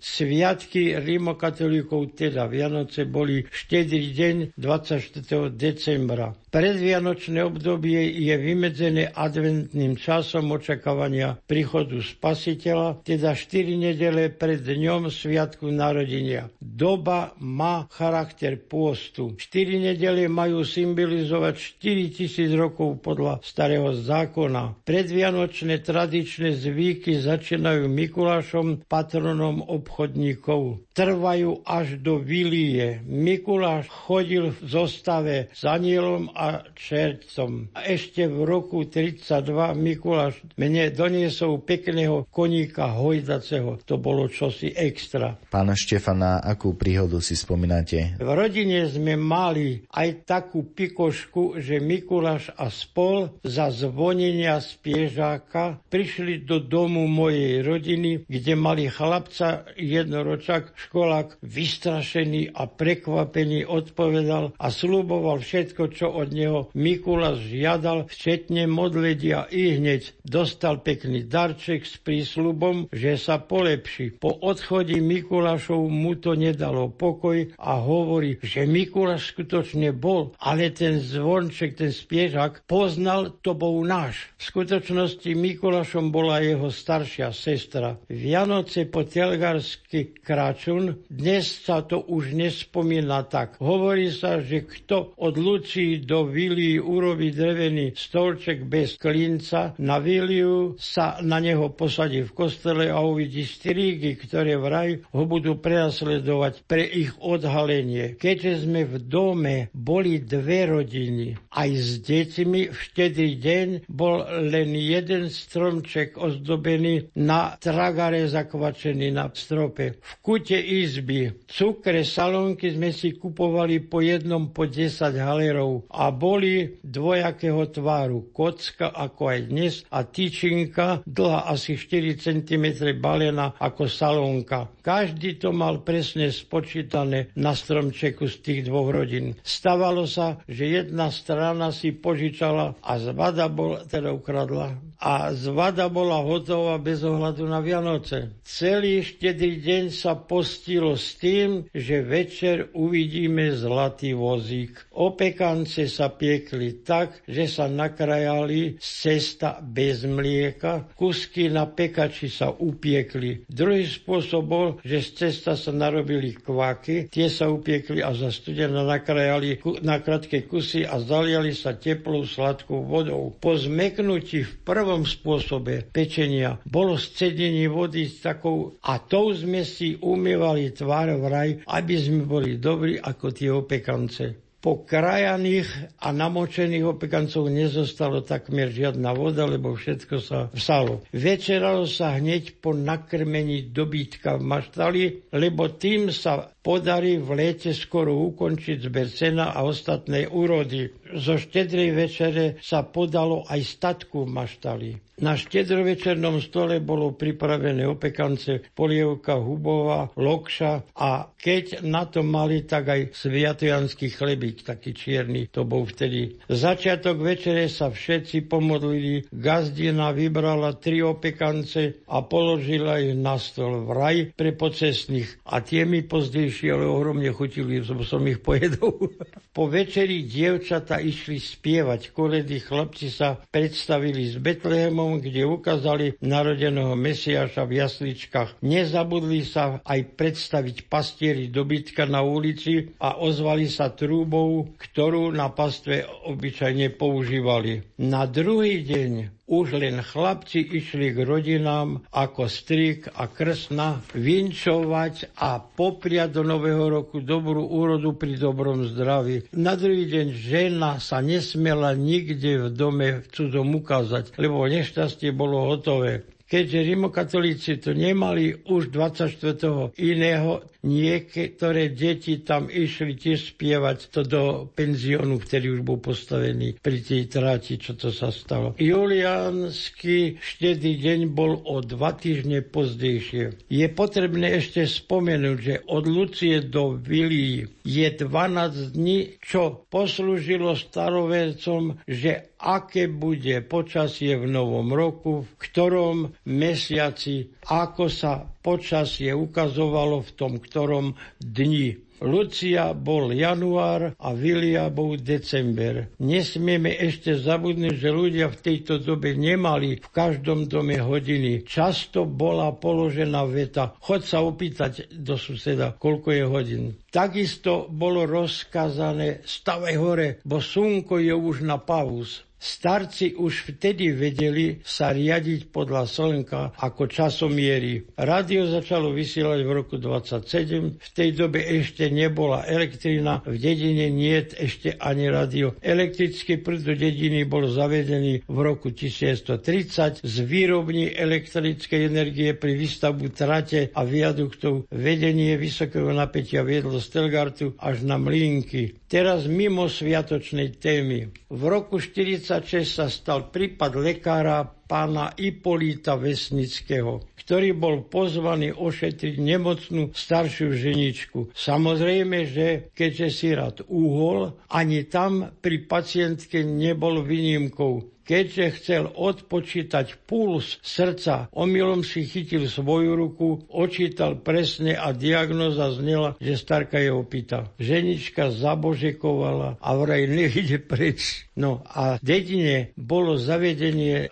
Sviatky rimokatolíkov, teda Vianoce, boli štedrý deň 24. decembra. Predvianočné obdobie je vymedzené adventným časom očakávania príchodu spasiteľa, teda 4 nedele pred dňom Sviatku narodenia. Doba má charakter pôstu. 4 nedele majú symbolizovať 4000 rokov podľa starého zákona. Predvianočné tradičné zvyky začínajú Mikulášom, patronom obchodníkov. Trvajú až do Vilie. Mikuláš chodil v zostave s anielom a čercom. A ešte v roku 32 Mikuláš mne doniesol pekného koníka hojdaceho. To bolo čosi extra. Pána Štefana, akú príhodu si spomínate? V rodine sme mali aj takú pikošku, že Mikuláš a spol za zvonenia spiežáka prišli do domu mojej rodiny, kde mali chlapca jednoročak, školák, vystrašený a prekvapený odpovedal a sluboval všetko, čo od neho Mikuláš žiadal včetne modledia i hneď dostal pekný darček s prísľubom, že sa polepší. Po odchode Mikulášov mu to nedalo pokoj a hovorí, že Mikuláš skutočne bol, ale ten zvonček, ten spiežak poznal, to bol náš. V skutočnosti Mikulášom bola jeho staršia sestra. Vianoce po telgarsky kráčun, dnes sa to už nespomína tak. Hovorí sa, že kto od Lucii do do Vili urobí drevený stolček bez klinca, na Viliu sa na neho posadí v kostele a uvidí strígy, ktoré vraj ho budú prenasledovať pre ich odhalenie. Keďže sme v dome boli dve rodiny, aj s deťmi v štedrý deň bol len jeden stromček ozdobený na tragare zakvačený na strope. V kute izby cukre, salónky sme si kupovali po jednom po 10 halerov a boli dvojakého tváru. Kocka ako aj dnes a tyčinka dlhá asi 4 cm balená ako salónka. Každý to mal presne spočítané na stromčeku z tých dvoch rodín. Stavalo sa, že jedna strana si požičala a zvada bol, teda ukradla, a zvada bola hotová bez ohľadu na Vianoce. Celý štedrý deň sa postilo s tým, že večer uvidíme zlatý vozík. Opekance sa piekli tak, že sa nakrajali z cesta bez mlieka, kusky na pekači sa upiekli. Druhý spôsob bol, že z cesta sa narobili kvaky, tie sa upiekli a za studena nakrajali na krátke kusy a zaliali sa teplou sladkou vodou. Po zmeknutí v prvom spôsobe pečenia bolo scedenie vody s takou a tou sme si umývali tvár v raj, aby sme boli dobrí ako tie opekance. Po krajaných a namočených opekancov nezostalo takmer žiadna voda, lebo všetko sa vsalo. Večeralo sa hneď po nakrmení dobytka v maštali, lebo tým sa podarí v lete skoro ukončiť zber sena a ostatné úrody. Zo štedrej večere sa podalo aj statku v maštali. Na štedrovečernom stole bolo pripravené opekance, polievka hubová, lokša a keď na to mali, tak aj sviatojanský chlebík, taký čierny, to bol vtedy. Začiatok večere sa všetci pomodlili, gazdina vybrala tri opekance a položila ich na stol v raj pre pocestných. A tie mi pozdejšie ale ohromne chutili, som, som ich pojedol. [LAUGHS] po večeri dievčata išli spievať koledy, chlapci sa predstavili s Betlehemom, kde ukázali narodeného Mesiaša v jasličkách. Nezabudli sa aj predstaviť pastieri dobytka na ulici a ozvali sa trúbou, ktorú na pastve obyčajne používali. Na druhý deň už len chlapci išli k rodinám ako strik a krsna vinčovať a popriať do nového roku dobrú úrodu pri dobrom zdraví. Na druhý deň žena sa nesmela nikde v dome cudzom ukázať, lebo nešťastie bolo hotové keďže rimokatolíci to nemali už 24. iného, niektoré deti tam išli tiež spievať to do penziónu, vtedy už bol postavený pri tej tráti, čo to sa stalo. Juliánsky štedý deň bol o dva týždne pozdejšie. Je potrebné ešte spomenúť, že od Lucie do Vilí je 12 dní, čo poslúžilo starovercom, že aké bude počasie v novom roku, v ktorom mesiaci, ako sa počasie ukazovalo v tom ktorom dni. Lucia bol január a Vilia bol december. Nesmieme ešte zabudnúť, že ľudia v tejto dobe nemali v každom dome hodiny. Často bola položená veta, chod sa opýtať do suseda, koľko je hodín. Takisto bolo rozkazané, stavaj hore, bo slnko je už na paus. Starci už vtedy vedeli sa riadiť podľa slnka ako časomiery. Rádio začalo vysielať v roku 27, v tej dobe ešte nebola elektrina, v dedine nie ešte ani radio. Elektrický prúd do dediny bol zavedený v roku 1930 z výrobní elektrickej energie pri výstavbu trate a viaduktov. Vedenie vysokého napätia viedlo z Telgartu až na Mlínky. Teraz mimo sviatočnej témy. V roku 40 1936 sa stal prípad lekára pána Ipolita Vesnického, ktorý bol pozvaný ošetriť nemocnú staršiu ženičku. Samozrejme, že keďže si rád uhol, ani tam pri pacientke nebol výnimkou keďže chcel odpočítať puls srdca, omylom si chytil svoju ruku, očítal presne a diagnoza znela, že starka je opýta. Ženička zabožekovala a vraj neide preč. No a dedine bolo zavedenie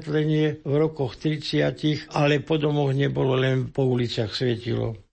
osvetlenie v rokoch 30, ale po domoch nebolo, len po uliciach svietilo.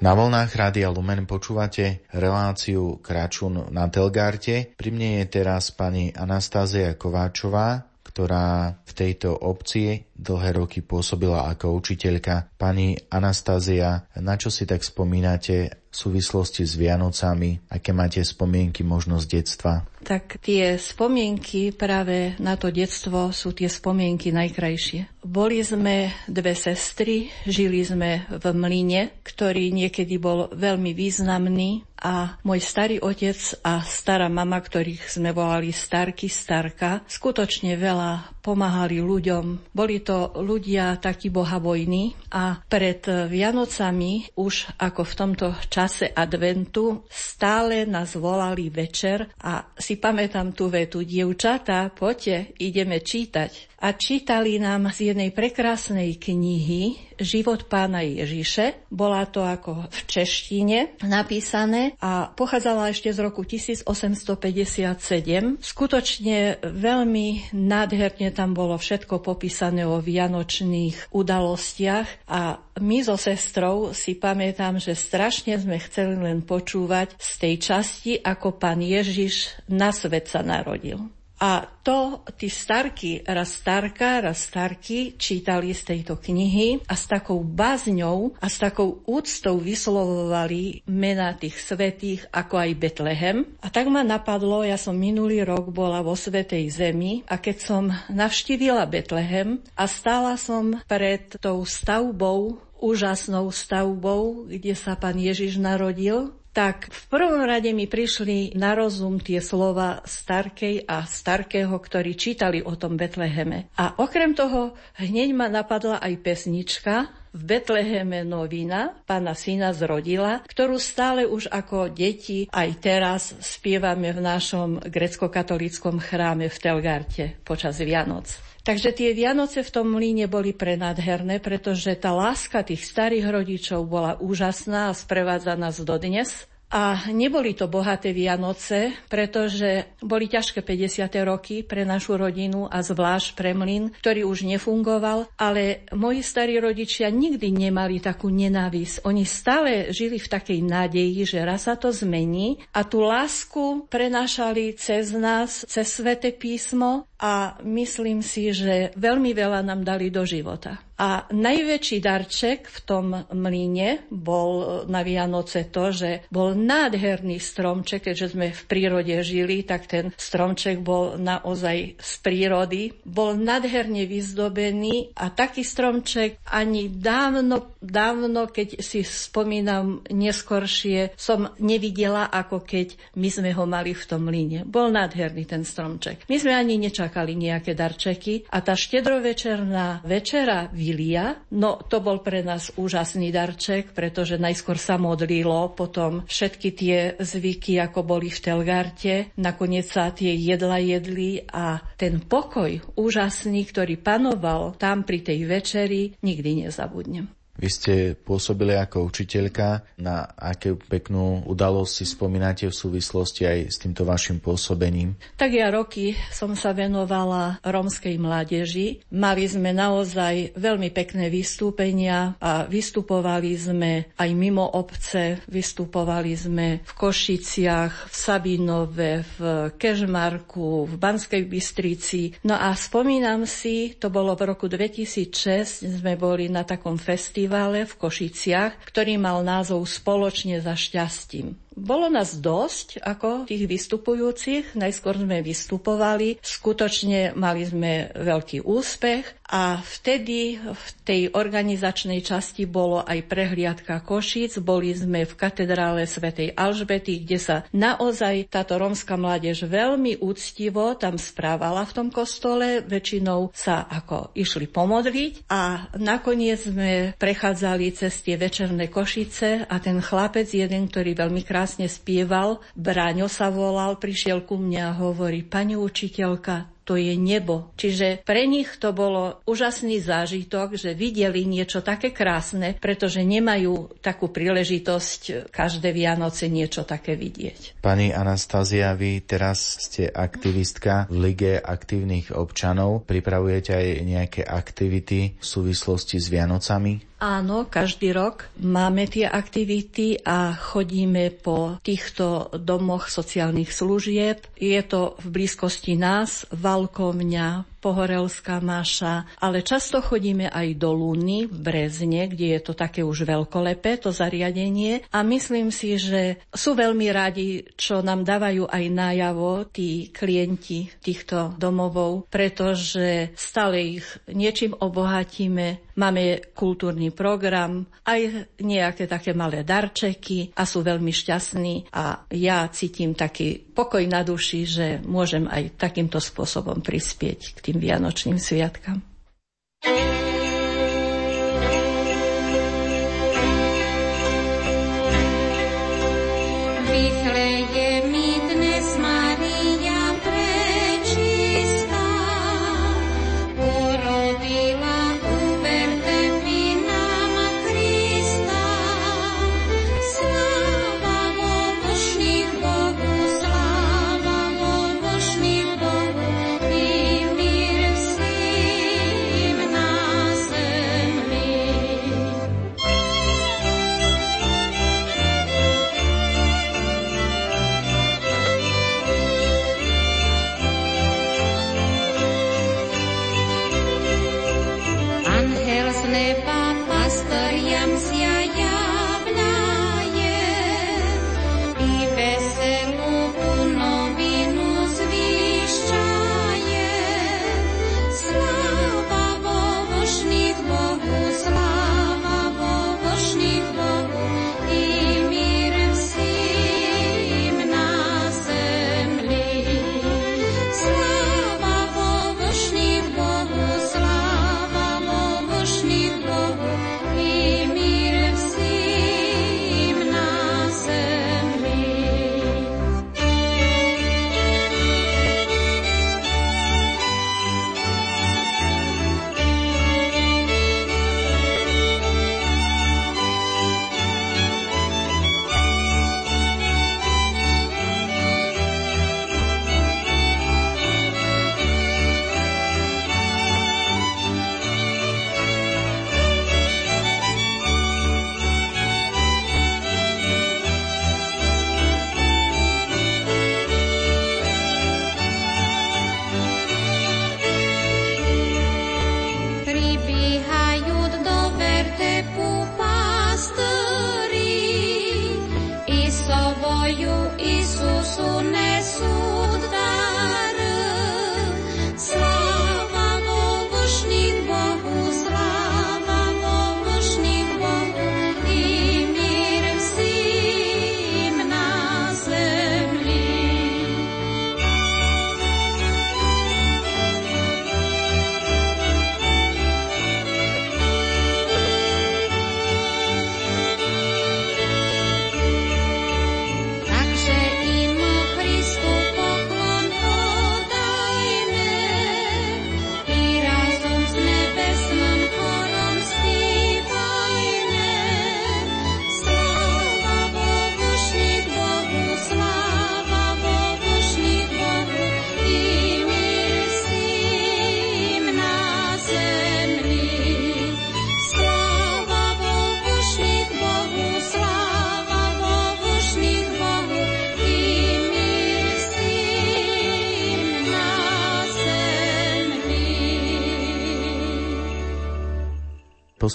Na vlnách Rádia Lumen počúvate reláciu Kračun na Telgarte. Pri mne je teraz pani Anastázia Kováčová, ktorá v tejto obci dlhé roky pôsobila ako učiteľka. Pani Anastázia, na čo si tak spomínate v súvislosti s Vianocami? Aké máte spomienky možnosť detstva? Tak tie spomienky práve na to detstvo sú tie spomienky najkrajšie. Boli sme dve sestry, žili sme v mlyne, ktorý niekedy bol veľmi významný a môj starý otec a stará mama, ktorých sme volali Starky, Starka, skutočne veľa pomáhali ľuďom. Boli to ľudia takí bohabojní a pred Vianocami, už ako v tomto čase adventu, stále nás volali večer a si pamätám tú vetu, dievčatá, poďte, ideme čítať a čítali nám z jednej prekrásnej knihy Život pána Ježiše. Bola to ako v češtine napísané a pochádzala ešte z roku 1857. Skutočne veľmi nádherne tam bolo všetko popísané o vianočných udalostiach a my so sestrou si pamätám, že strašne sme chceli len počúvať z tej časti, ako pán Ježiš na svet sa narodil. A to tí starky, raz starka, raz starky čítali z tejto knihy a s takou bázňou a s takou úctou vyslovovali mena tých svetých ako aj Betlehem. A tak ma napadlo, ja som minulý rok bola vo Svetej Zemi a keď som navštívila Betlehem a stála som pred tou stavbou úžasnou stavbou, kde sa pán Ježiš narodil, tak v prvom rade mi prišli na rozum tie slova Starkej a Starkého, ktorí čítali o tom Betleheme. A okrem toho hneď ma napadla aj pesnička, v Betleheme novina pána syna zrodila, ktorú stále už ako deti aj teraz spievame v našom grecko-katolíckom chráme v Telgarte počas Vianoc. Takže tie Vianoce v tom mlíne boli prenádherné, pretože tá láska tých starých rodičov bola úžasná a sprevádza nás dodnes. A neboli to bohaté Vianoce, pretože boli ťažké 50. roky pre našu rodinu a zvlášť pre mlyn, ktorý už nefungoval, ale moji starí rodičia nikdy nemali takú nenávisť. Oni stále žili v takej nádeji, že raz sa to zmení a tú lásku prenášali cez nás, cez svete písmo a myslím si, že veľmi veľa nám dali do života. A najväčší darček v tom mlyne bol na Vianoce to, že bol nádherný stromček, keďže sme v prírode žili, tak ten stromček bol naozaj z prírody. Bol nádherne vyzdobený a taký stromček ani dávno, dávno, keď si spomínam neskoršie, som nevidela, ako keď my sme ho mali v tom mlyne. Bol nádherný ten stromček. My sme ani nečakali nejaké darčeky a tá štedrovečerná večera Vilia, no to bol pre nás úžasný darček, pretože najskôr sa modlilo, potom všetky tie zvyky, ako boli v Telgarte, nakoniec sa tie jedla jedli a ten pokoj úžasný, ktorý panoval tam pri tej večeri, nikdy nezabudnem. Vy ste pôsobili ako učiteľka. Na akú peknú udalosť si spomínate v súvislosti aj s týmto vašim pôsobením? Tak ja roky som sa venovala romskej mládeži. Mali sme naozaj veľmi pekné vystúpenia a vystupovali sme aj mimo obce. Vystupovali sme v Košiciach, v Sabinove, v Kežmarku, v Banskej Bystrici. No a spomínam si, to bolo v roku 2006, sme boli na takom festivale festivale v Košiciach, ktorý mal názov Spoločne za šťastím. Bolo nás dosť ako tých vystupujúcich. Najskôr sme vystupovali, skutočne mali sme veľký úspech a vtedy v tej organizačnej časti bolo aj prehliadka Košíc. Boli sme v katedrále svätej Alžbety, kde sa naozaj táto rómska mládež veľmi úctivo tam správala v tom kostole. Väčšinou sa ako išli pomodliť a nakoniec sme prechádzali cez tie večerné Košice a ten chlapec jeden, ktorý veľmi krásne krásne spieval. Bráňo sa volal, prišiel ku mne a hovorí, pani učiteľka, to je nebo. Čiže pre nich to bolo úžasný zážitok, že videli niečo také krásne, pretože nemajú takú príležitosť každé Vianoce niečo také vidieť. Pani Anastázia, vy teraz ste aktivistka v Lige aktívnych občanov. Pripravujete aj nejaké aktivity v súvislosti s Vianocami? Áno, každý rok máme tie aktivity a chodíme po týchto domoch sociálnych služieb. Je to v blízkosti nás, Valkovňa, Pohorelská Máša, ale často chodíme aj do Luny v Brezne, kde je to také už veľkolepé, to zariadenie. A myslím si, že sú veľmi radi, čo nám dávajú aj najavo tí klienti týchto domovov, pretože stále ich niečím obohatíme, máme kultúrny program, aj nejaké také malé darčeky a sú veľmi šťastní. A ja cítim taký pokoj na duši, že môžem aj takýmto spôsobom prispieť k tým Vianočným sviatkam.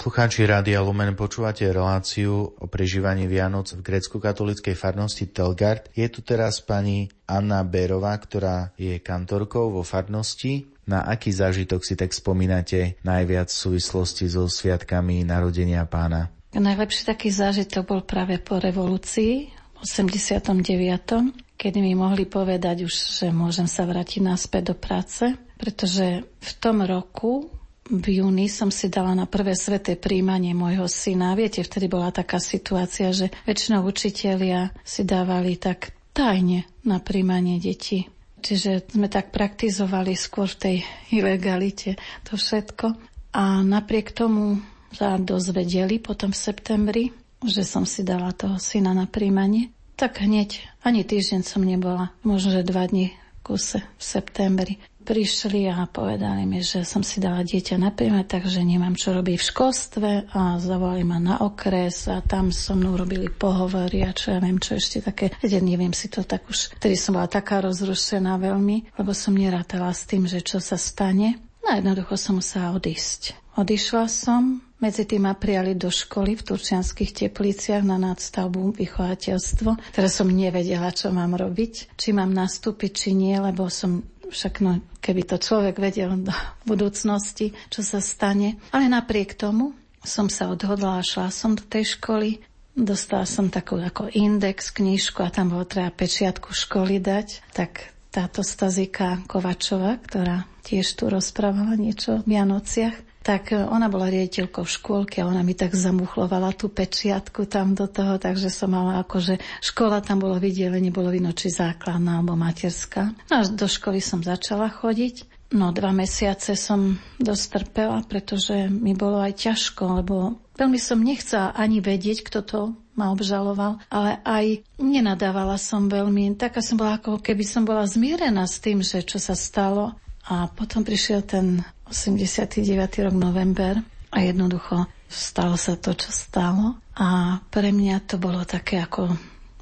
Poslucháči Rádia Lumen počúvate reláciu o prežívaní Vianoc v grecko-katolíckej farnosti Telgard. Je tu teraz pani Anna Bérová, ktorá je kantorkou vo farnosti. Na aký zážitok si tak spomínate najviac v súvislosti so sviatkami narodenia pána? Najlepší taký zážitok bol práve po revolúcii v 89 kedy mi mohli povedať už, že môžem sa vrátiť naspäť do práce, pretože v tom roku v júni som si dala na prvé sveté príjmanie môjho syna. Viete, vtedy bola taká situácia, že väčšinou učitelia si dávali tak tajne na príjmanie detí. Čiže sme tak praktizovali skôr v tej ilegalite to všetko. A napriek tomu sa dozvedeli potom v septembri, že som si dala toho syna na príjmanie. Tak hneď ani týždeň som nebola, možno že dva dni v kuse v septembri prišli a povedali mi, že som si dala dieťa na príjme, takže nemám čo robiť v školstve a zavolali ma na okres a tam so mnou robili pohovory a čo ja viem, čo ešte také, ja neviem si to tak už, vtedy som bola taká rozrušená veľmi, lebo som nerátala s tým, že čo sa stane. No jednoducho som musela odísť. Odišla som, medzi tým ma prijali do školy v Turčianských tepliciach na nadstavbu vychovateľstvo. Teraz som nevedela, čo mám robiť, či mám nastúpiť, či nie, lebo som však no, keby to človek vedel do budúcnosti, čo sa stane. Ale napriek tomu som sa odhodla a šla som do tej školy. Dostala som takú ako index, knižku a tam bolo treba pečiatku školy dať. Tak táto Stazika Kovačová, ktorá tiež tu rozprávala niečo v Vianociach, tak e, ona bola riaditeľkou škôlky a ona mi tak zamuchlovala tú pečiatku tam do toho, takže som mala akože škola tam bolo vydelenie, bolo vino či základná alebo materská. No a do školy som začala chodiť. No dva mesiace som dostrpela, pretože mi bolo aj ťažko, lebo veľmi som nechcela ani vedieť, kto to ma obžaloval, ale aj nenadávala som veľmi. Taká som bola, ako keby som bola zmierená s tým, že čo sa stalo. A potom prišiel ten 89. rok november a jednoducho stalo sa to, čo stalo. A pre mňa to bolo také ako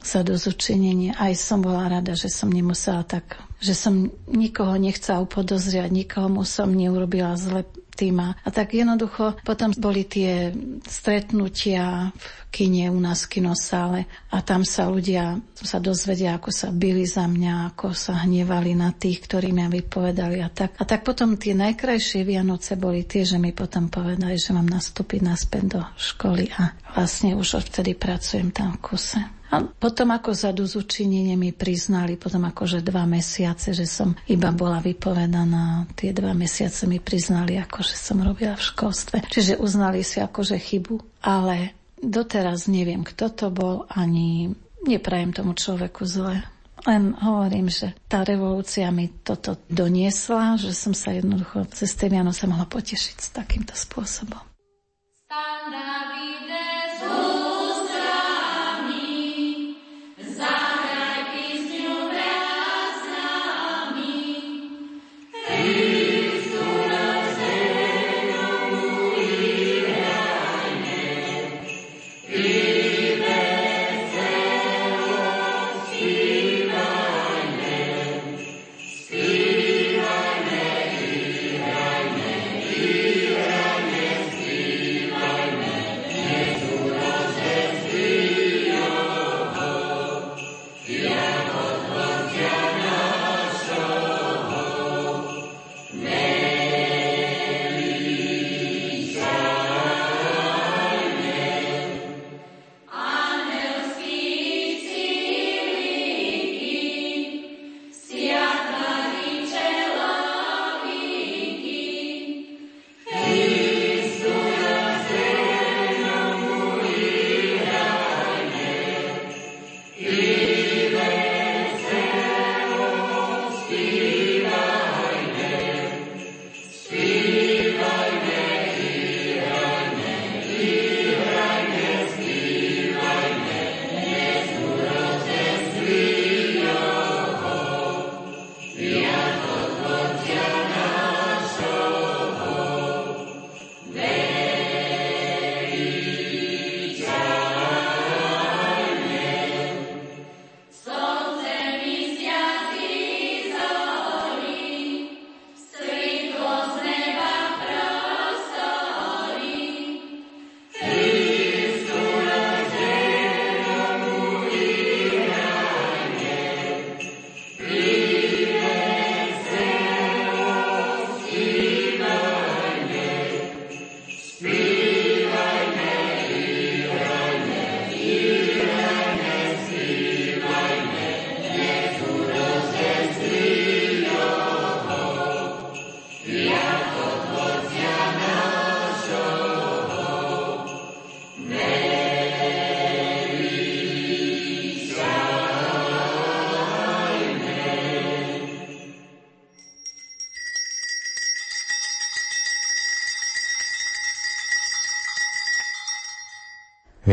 zadozučinenie. Aj som bola rada, že som nemusela tak, že som nikoho nechcela upodozriať, nikomu som neurobila zle tým. A tak jednoducho potom boli tie stretnutia v kine u nás v kinosále a tam sa ľudia sa dozvedia, ako sa byli za mňa, ako sa hnevali na tých, ktorí mi vypovedali a tak. A tak potom tie najkrajšie Vianoce boli tie, že mi potom povedali, že mám nastúpiť naspäť do školy a vlastne už odtedy pracujem tam v kuse. A potom ako za dozučinenie mi priznali, potom akože dva mesiace, že som iba bola vypovedaná, tie dva mesiace mi priznali, ako že som robila v školstve. Čiže uznali si akože chybu, ale doteraz neviem, kto to bol, ani neprajem tomu človeku zle. Len hovorím, že tá revolúcia mi toto doniesla, že som sa jednoducho cez tie Vianoce mohla potešiť s takýmto spôsobom. Stand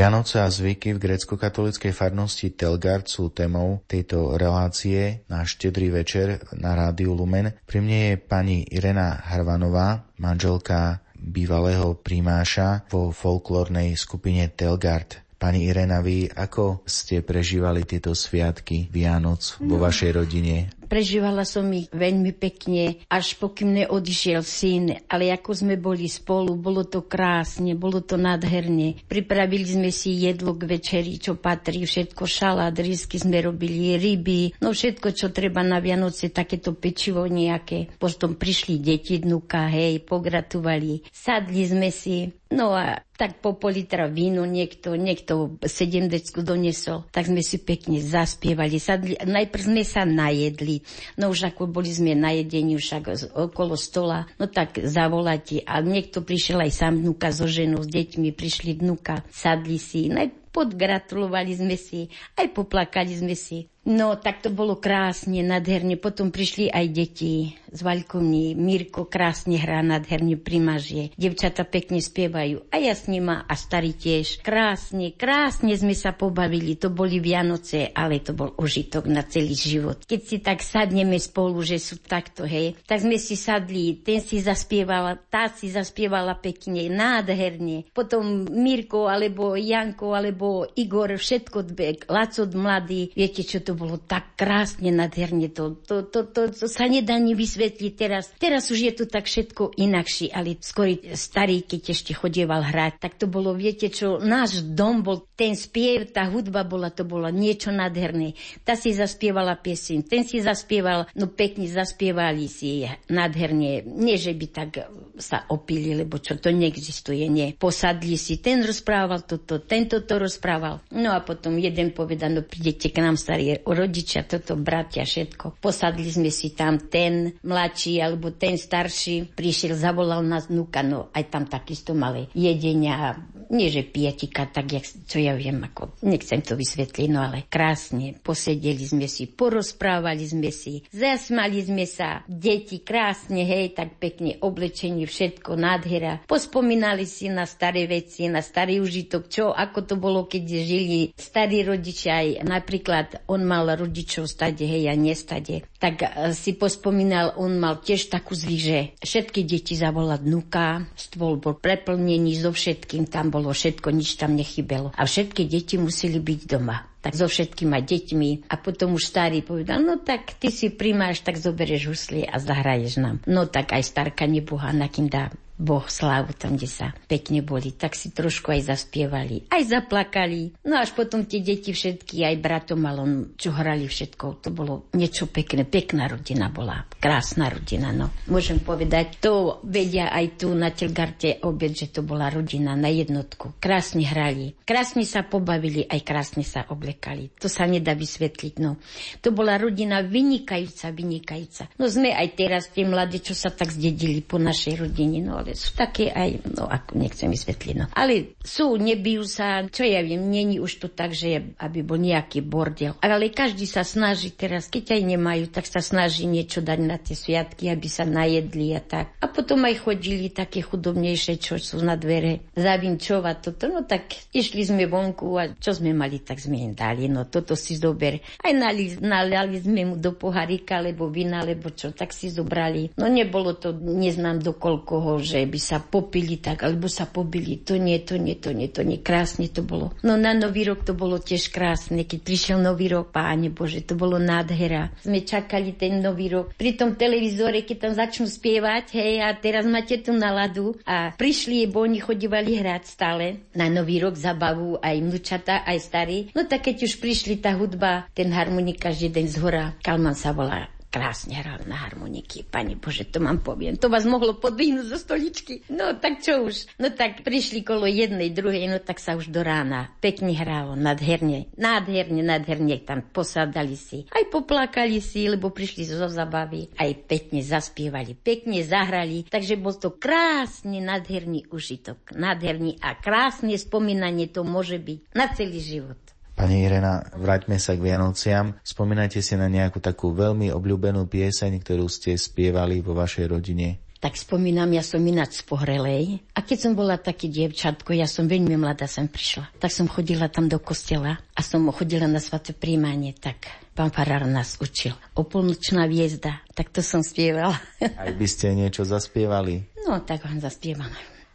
Vianoce a zvyky v grecko-katolíckej farnosti Telgard sú témou tejto relácie na štedrý večer na rádiu Lumen. Pri mne je pani Irena Harvanová, manželka bývalého primáša vo folklórnej skupine Telgard. Pani Irena, vy ako ste prežívali tieto sviatky Vianoc vo no. vašej rodine? Prežívala som ich veľmi pekne, až pokým neodišiel syn, ale ako sme boli spolu, bolo to krásne, bolo to nádherne. Pripravili sme si jedlo k večeri, čo patrí, všetko šalát, rysky sme robili, ryby, no všetko, čo treba na Vianoce, takéto pečivo nejaké. Potom prišli deti, dnuka, hej, pogratulovali. Sadli sme si, No a tak po pol litra vínu niekto, niekto sedemdecku donesol, tak sme si pekne zaspievali. Sadli, najprv sme sa najedli, No už ako boli sme na jedení však okolo stola, no tak zavolať a niekto prišiel aj sám vnúka so ženou, s deťmi, prišli vnúka, sadli si, podgratulovali sme si, aj poplakali sme si. No, tak to bolo krásne, nádherne. Potom prišli aj deti z Vaľkovní. Mirko krásne hrá nádherne primažie. Devčata pekne spievajú. A ja s nima a starý tiež. Krásne, krásne sme sa pobavili. To boli Vianoce, ale to bol užitok na celý život. Keď si tak sadneme spolu, že sú takto, hej, tak sme si sadli. Ten si zaspievala, tá si zaspievala pekne, nádherne. Potom Mirko, alebo Janko, alebo Igor, všetko, Laco mladý. Viete, čo to to bolo tak krásne, nádherne, to, to, to, to, to sa nedá ani vysvetliť teraz. Teraz už je to tak všetko inakšie, ale skôr starý, keď ešte chodieval hrať, tak to bolo, viete čo, náš dom bol, ten spiev, tá hudba bola, to bolo niečo nádherné. Tá si zaspievala pieseň, ten si zaspieval, no pekne zaspievali si nádherne. Nie, že by tak sa opili, lebo čo to neexistuje, nie. Posadli si, ten rozprával toto, tento to rozprával. No a potom jeden povedal, no prídete k nám starý rodičia, toto bratia, všetko. Posadli sme si tam ten mladší alebo ten starší, prišiel, zavolal nás vnúka, no aj tam takisto mali jedenia, nie že pietika, tak jak, čo ja viem, ako, nechcem to vysvetliť, no ale krásne, posedeli sme si, porozprávali sme si, zasmali sme sa, deti krásne, hej, tak pekne oblečení, všetko, nádhera. Pospomínali si na staré veci, na starý užitok, čo, ako to bolo, keď žili starí rodičia, aj napríklad on mal rodičov stade, hej, a nestade, tak e, si pospomínal, on mal tiež takú zvyk, že všetky deti zavolať vnúka, stôl bol preplnený so všetkým, tam bolo všetko, nič tam nechybelo. A všetky deti museli byť doma tak so všetkými deťmi. A potom už starý povedal, no tak ty si primáš, tak zoberieš huslie a zahraješ nám. No tak aj starka neboha, na kým dá Boh slávu tam, kde sa pekne boli, tak si trošku aj zaspievali, aj zaplakali. No až potom tie deti všetky, aj bratom mal on, čo hrali všetko, to bolo niečo pekné, pekná rodina bola, krásna rodina, no. Môžem povedať, to vedia aj tu na Telgarte obec, že to bola rodina na jednotku. Krásne hrali, krásne sa pobavili, aj krásne sa oblekali. To sa nedá vysvetliť, no. To bola rodina vynikajúca, vynikajúca. No sme aj teraz tie mladí, čo sa tak zdedili po našej rodine, no ale sú také aj, no ako nechcem vysvetliť, no. Ale sú, nebijú sa, čo ja viem, není už to tak, že aby bol nejaký bordel. Ale každý sa snaží teraz, keď aj nemajú, tak sa snaží niečo dať na tie sviatky, aby sa najedli a tak. A potom aj chodili také chudobnejšie, čo sú na dvere, zavinčovať toto. No tak išli sme vonku a čo sme mali, tak sme im dali. No toto si zober. Aj nali, naliali sme mu do pohárika, alebo vina, alebo čo, tak si zobrali. No nebolo to, neznám do koľkoho, že by sa popili tak, alebo sa pobili. To nie, to nie, to nie, to nie. Krásne to bolo. No na Nový rok to bolo tiež krásne. Keď prišiel Nový rok, páne Bože, to bolo nádhera. Sme čakali ten Nový rok. Pri tom televízore, keď tam začnú spievať, hej, a teraz máte tu naladu. A prišli, bo oni chodívali hrať stále na Nový rok zabavu, aj mlučata, aj starí. No tak keď už prišli tá hudba, ten harmonika, jeden z hora, Kalman sa volá, krásne hral na harmoniky. Pani Bože, to mám poviem. To vás mohlo podvihnúť zo stoličky. No tak čo už. No tak prišli kolo jednej, druhej, no tak sa už do rána pekne hralo, nádherne, nádherne, nádherne tam posadali si. Aj poplakali si, lebo prišli zo zabavy. Aj pekne zaspievali, pekne zahrali. Takže bol to krásny, nádherný užitok. Nádherný a krásne spomínanie to môže byť na celý život. Pani Irena, vráťme sa k Vianociam. Spomínajte si na nejakú takú veľmi obľúbenú pieseň, ktorú ste spievali vo vašej rodine. Tak spomínam, ja som ináč z Pohrelej. A keď som bola také dievčatko, ja som veľmi mladá sem prišla. Tak som chodila tam do kostela a som chodila na svaté príjmanie. Tak pán farár nás učil. O polnočná viezda, tak to som spievala. Aj by ste niečo zaspievali? No, tak vám zaspievam.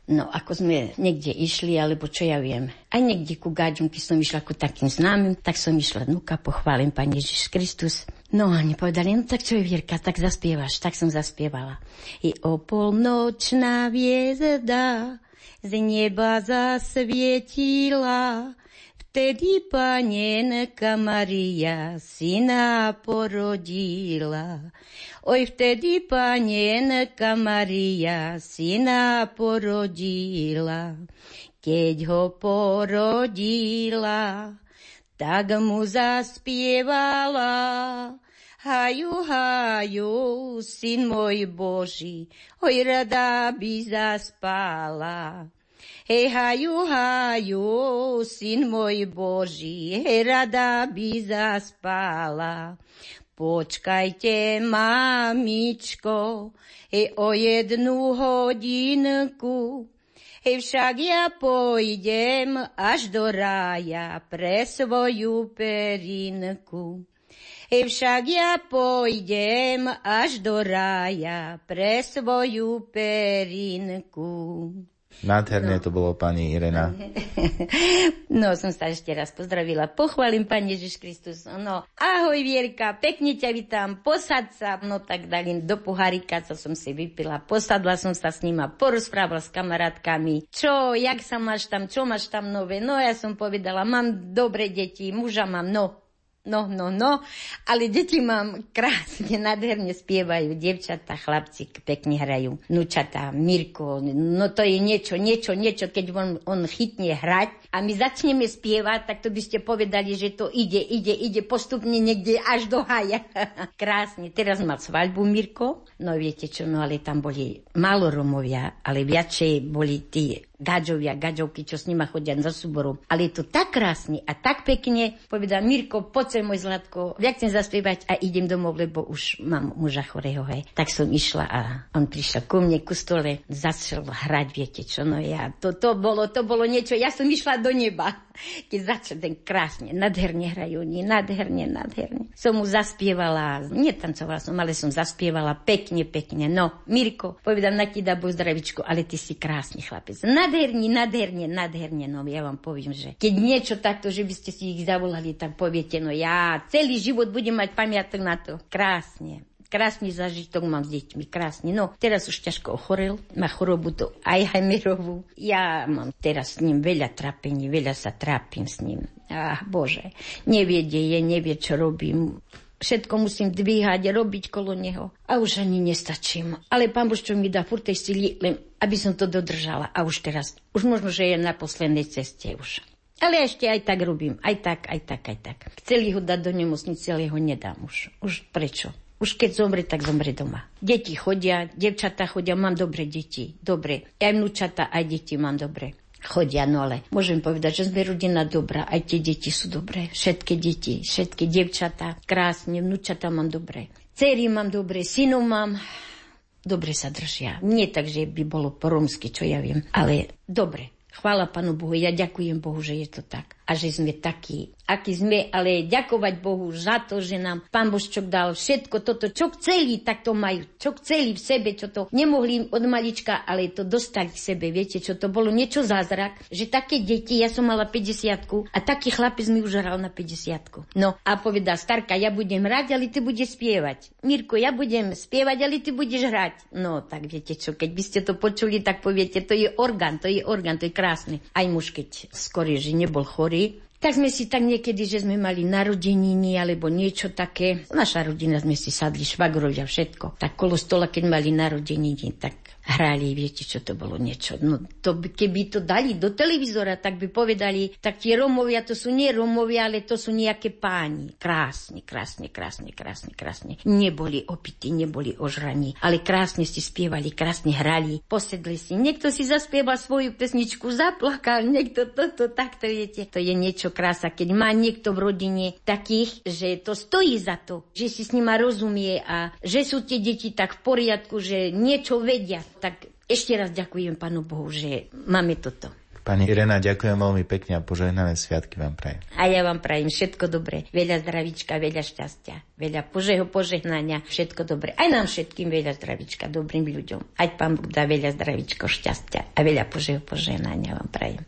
No, ako sme niekde išli, alebo čo ja viem. Aj niekde ku gáďunky som išla ku takým známym, tak som išla, nuka, pochválim Pán Ježiš Kristus. No a nepovedali, no tak čo je Vierka, tak zaspievaš, tak som zaspievala. I o polnočná viezda z neba zasvietila, Vtedy panenka Maria syna porodila. Oj, vtedy panenka Maria syna porodila. Keď ho porodila, tak mu zaspievala. Haju, haju, syn môj Boží, oj, rada by zaspala. Hej, haju, haju, syn môj Boží, hej, rada by zaspala. Počkajte, mamičko, hej, o jednu hodinku, Hej, však ja pôjdem až do rája pre svoju perinku. Hej, však ja pôjdem až do rája pre svoju perinku. Nádherné no. to bolo, pani Irena. [LAUGHS] No, som sa ešte raz pozdravila. Pochválim, pani Ježiš Kristus. No, ahoj, Vierka, pekne ťa vítam, posad sa. No, tak dali do pohárika, co som si vypila. Posadla som sa s ním a porozprávala s kamarátkami. Čo, jak sa máš tam, čo máš tam nové? No, ja som povedala, mám dobre deti, muža mám, no, No, no, no, ale deti mám krásne, nádherne spievajú, devčatá, chlapci pekne hrajú, nučatá, Mirko, no to je niečo, niečo, niečo, keď on, on chytne hrať a my začneme spievať, tak to by ste povedali, že to ide, ide, ide postupne niekde až do haja. [LAUGHS] Krásne. Teraz má svadbu Mirko, no viete čo, no ale tam boli málo Romovia, ale viacej boli tí gadžovia, gadžovky, čo s nima chodia za súboru. Ale je to tak krásne a tak pekne. Povedal Mirko, poď môj zlatko, ja chcem zaspievať a idem domov, lebo už mám muža chorého. Hej. Tak som išla a on prišiel ku mne, ku stole, začal hrať, viete čo, no ja, to, to bolo, to bolo niečo, ja som išla do neba. [LAUGHS] Keď začal ten krásne, nádherne hrajú oni, nádherne, nádherne. Som mu zaspievala, netancovala som, ale som zaspievala pekne, pekne. No, Mirko, povedal na ti dá zdravičku, ale ty si krásny chlapec. Na nádherne, nádherne, nádherne, no ja vám poviem, že keď niečo takto, že by ste si ich zavolali, tak poviete, no ja celý život budem mať pamiatok na to. Krásne. Krásny zažitok mám s deťmi, krásne. No, teraz už ťažko ochorel, má chorobu to Alzheimerovú. Ja mám teraz s ním veľa trápení, veľa sa trápim s ním. Ach, Bože, nevie, kde je, nevie, čo robím všetko musím dvíhať, robiť kolo neho. A už ani nestačím. Ale pán Bož, mi dá furt tej sily, len aby som to dodržala. A už teraz, už možno, že je na poslednej ceste už. Ale ešte aj tak robím. Aj tak, aj tak, aj tak. Chceli ho dať do nemocnice, ale ho nedám už. Už prečo? Už keď zomre, tak zomre doma. Deti chodia, devčatá chodia, mám dobre deti. Dobre. Aj vnúčata, aj deti mám dobre chodia, no ale môžem povedať, že sme rodina dobrá, aj tie deti sú dobré, všetky deti, všetky devčatá, krásne, vnúčatá mám dobré. Cery mám dobré, synov mám, dobre sa držia. Nie tak, že by bolo po romsky, čo ja viem, ale dobre. Chvála Panu Bohu, ja ďakujem Bohu, že je to tak. A že sme takí aký sme, ale ďakovať Bohu za to, že nám Pán Božčok dal všetko toto, čo chceli, tak to majú. Čo chceli v sebe, čo to nemohli od malička, ale to dostali k sebe. Viete, čo to bolo niečo zázrak, že také deti, ja som mala 50 a taký chlapec mi už hral na 50 No a povedá, starka, ja budem hrať, ale ty budeš spievať. Mirko, ja budem spievať, ale ty budeš hrať. No tak viete čo, keď by ste to počuli, tak poviete, to je orgán, to je orgán, to je krásne. Aj muž, keď skôr, že nebol chorý, tak sme si tak niekedy, že sme mali narodeniny alebo niečo také. Naša rodina sme si sadli švagrovia všetko. Tak kolo stola, keď mali narodeniny, tak hrali, viete, čo to bolo niečo. No to, keby to dali do televízora, tak by povedali, tak tie Romovia, to sú nie Romovia, ale to sú nejaké páni. Krásne, krásne, krásne, krásne, krásne. Neboli opití, neboli ožraní, ale krásne si spievali, krásne hrali, posedli si. Niekto si zaspieval svoju pesničku, zaplakal, niekto toto, takto, viete. To je niečo čo krása, keď má niekto v rodine takých, že to stojí za to, že si s nima rozumie a že sú tie deti tak v poriadku, že niečo vedia. Tak ešte raz ďakujem Pánu Bohu, že máme toto. Pani Irena, ďakujem veľmi pekne a požehnané sviatky vám prajem. A ja vám prajem všetko dobré. Veľa zdravíčka, veľa šťastia, veľa požeho, požehnania, všetko dobré. Aj nám všetkým veľa zdravíčka, dobrým ľuďom. Ať pán Búh dá veľa zdravíčko, šťastia a veľa požeho, požehnania vám prajem.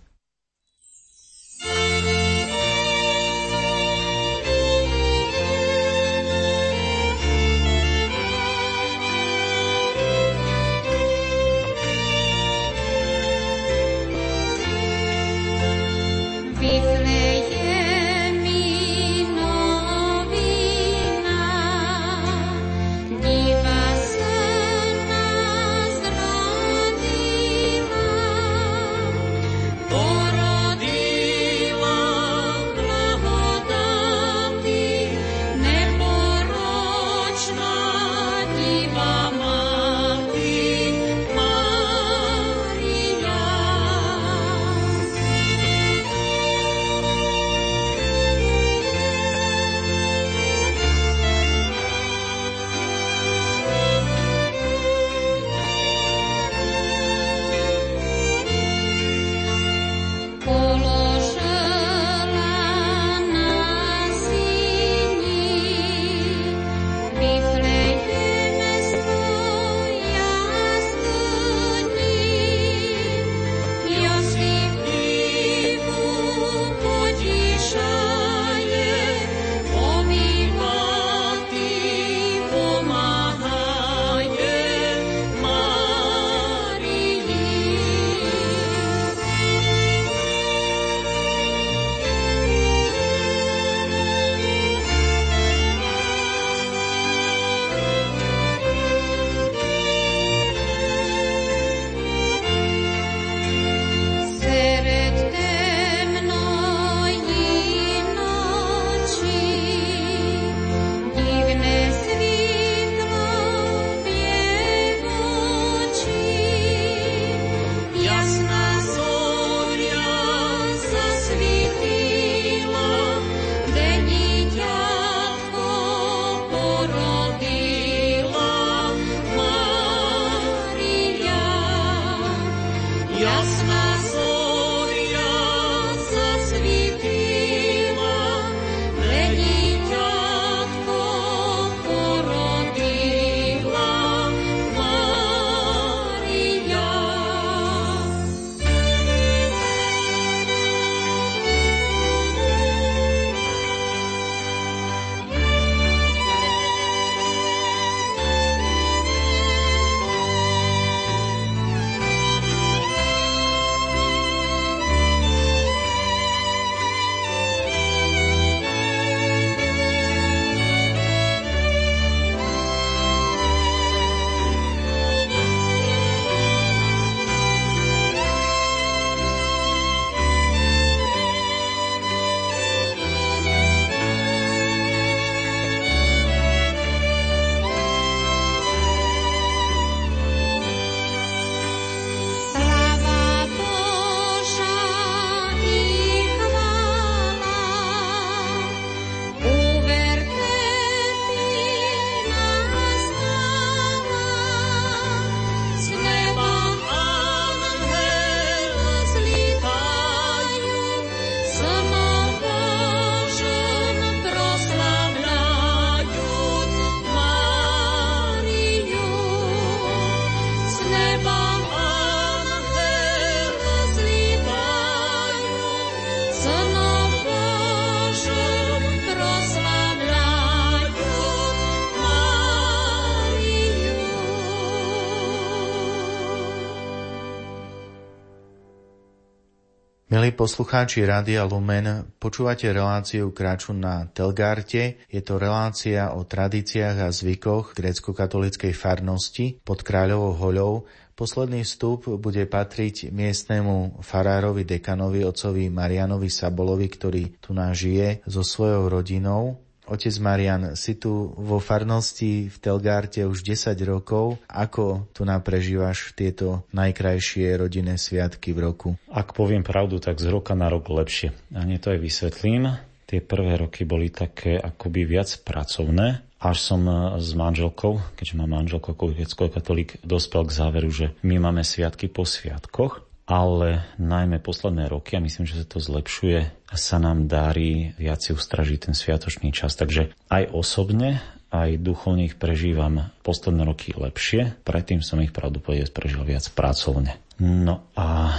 Milí poslucháči Rádia Lumen, počúvate reláciu Kráču na Telgárte. Je to relácia o tradíciách a zvykoch grécko-katolíckej farnosti pod Kráľovou hoľou. Posledný vstup bude patriť miestnemu farárovi dekanovi, otcovi Marianovi Sabolovi, ktorý tu nás žije so svojou rodinou. Otec Marian, si tu vo farnosti v Telgárte už 10 rokov. Ako tu naprežívaš tieto najkrajšie rodinné sviatky v roku? Ak poviem pravdu, tak z roka na rok lepšie. A nie to aj vysvetlím. Tie prvé roky boli také akoby viac pracovné, až som s manželkou, keďže mám manželku ako katolík, dospel k záveru, že my máme sviatky po sviatkoch ale najmä posledné roky, a myslím, že sa to zlepšuje, sa nám darí viac si ustražiť ten sviatočný čas. Takže aj osobne, aj duchovne ich prežívam posledné roky lepšie. Predtým som ich pravdepodobne prežil viac pracovne. No a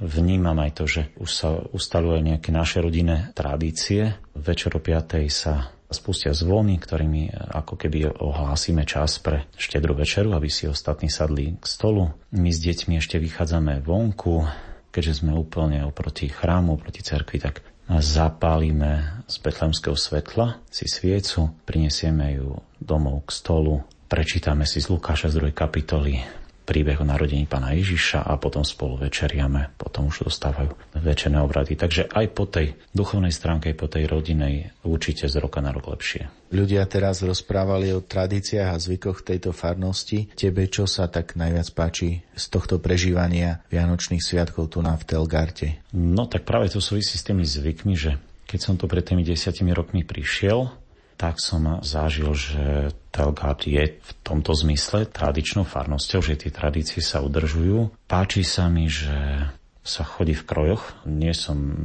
vnímam aj to, že už sa ustalujú nejaké naše rodinné tradície. Večer o 5. sa spustia zvony, ktorými ako keby ohlásime čas pre štedrú večeru, aby si ostatní sadli k stolu. My s deťmi ešte vychádzame vonku, keďže sme úplne oproti chrámu, oproti cerkvi, tak zapálime z betlemského svetla si sviecu, prinesieme ju domov k stolu, prečítame si z Lukáša z druhej kapitoly príbeh o narodení pána Ježiša a potom spolu večeriame, potom už dostávajú večerné obrady. Takže aj po tej duchovnej stránke, aj po tej rodinej určite z roka na rok lepšie. Ľudia teraz rozprávali o tradíciách a zvykoch tejto farnosti. Tebe čo sa tak najviac páči z tohto prežívania Vianočných sviatkov tu na v Telgarte? No tak práve to súvisí s tými zvykmi, že keď som tu pred tými desiatimi rokmi prišiel, tak som zažil, že Telgard je v tomto zmysle tradičnou farnosťou, že tie tradície sa udržujú. Páči sa mi, že sa chodí v krojoch. Nie som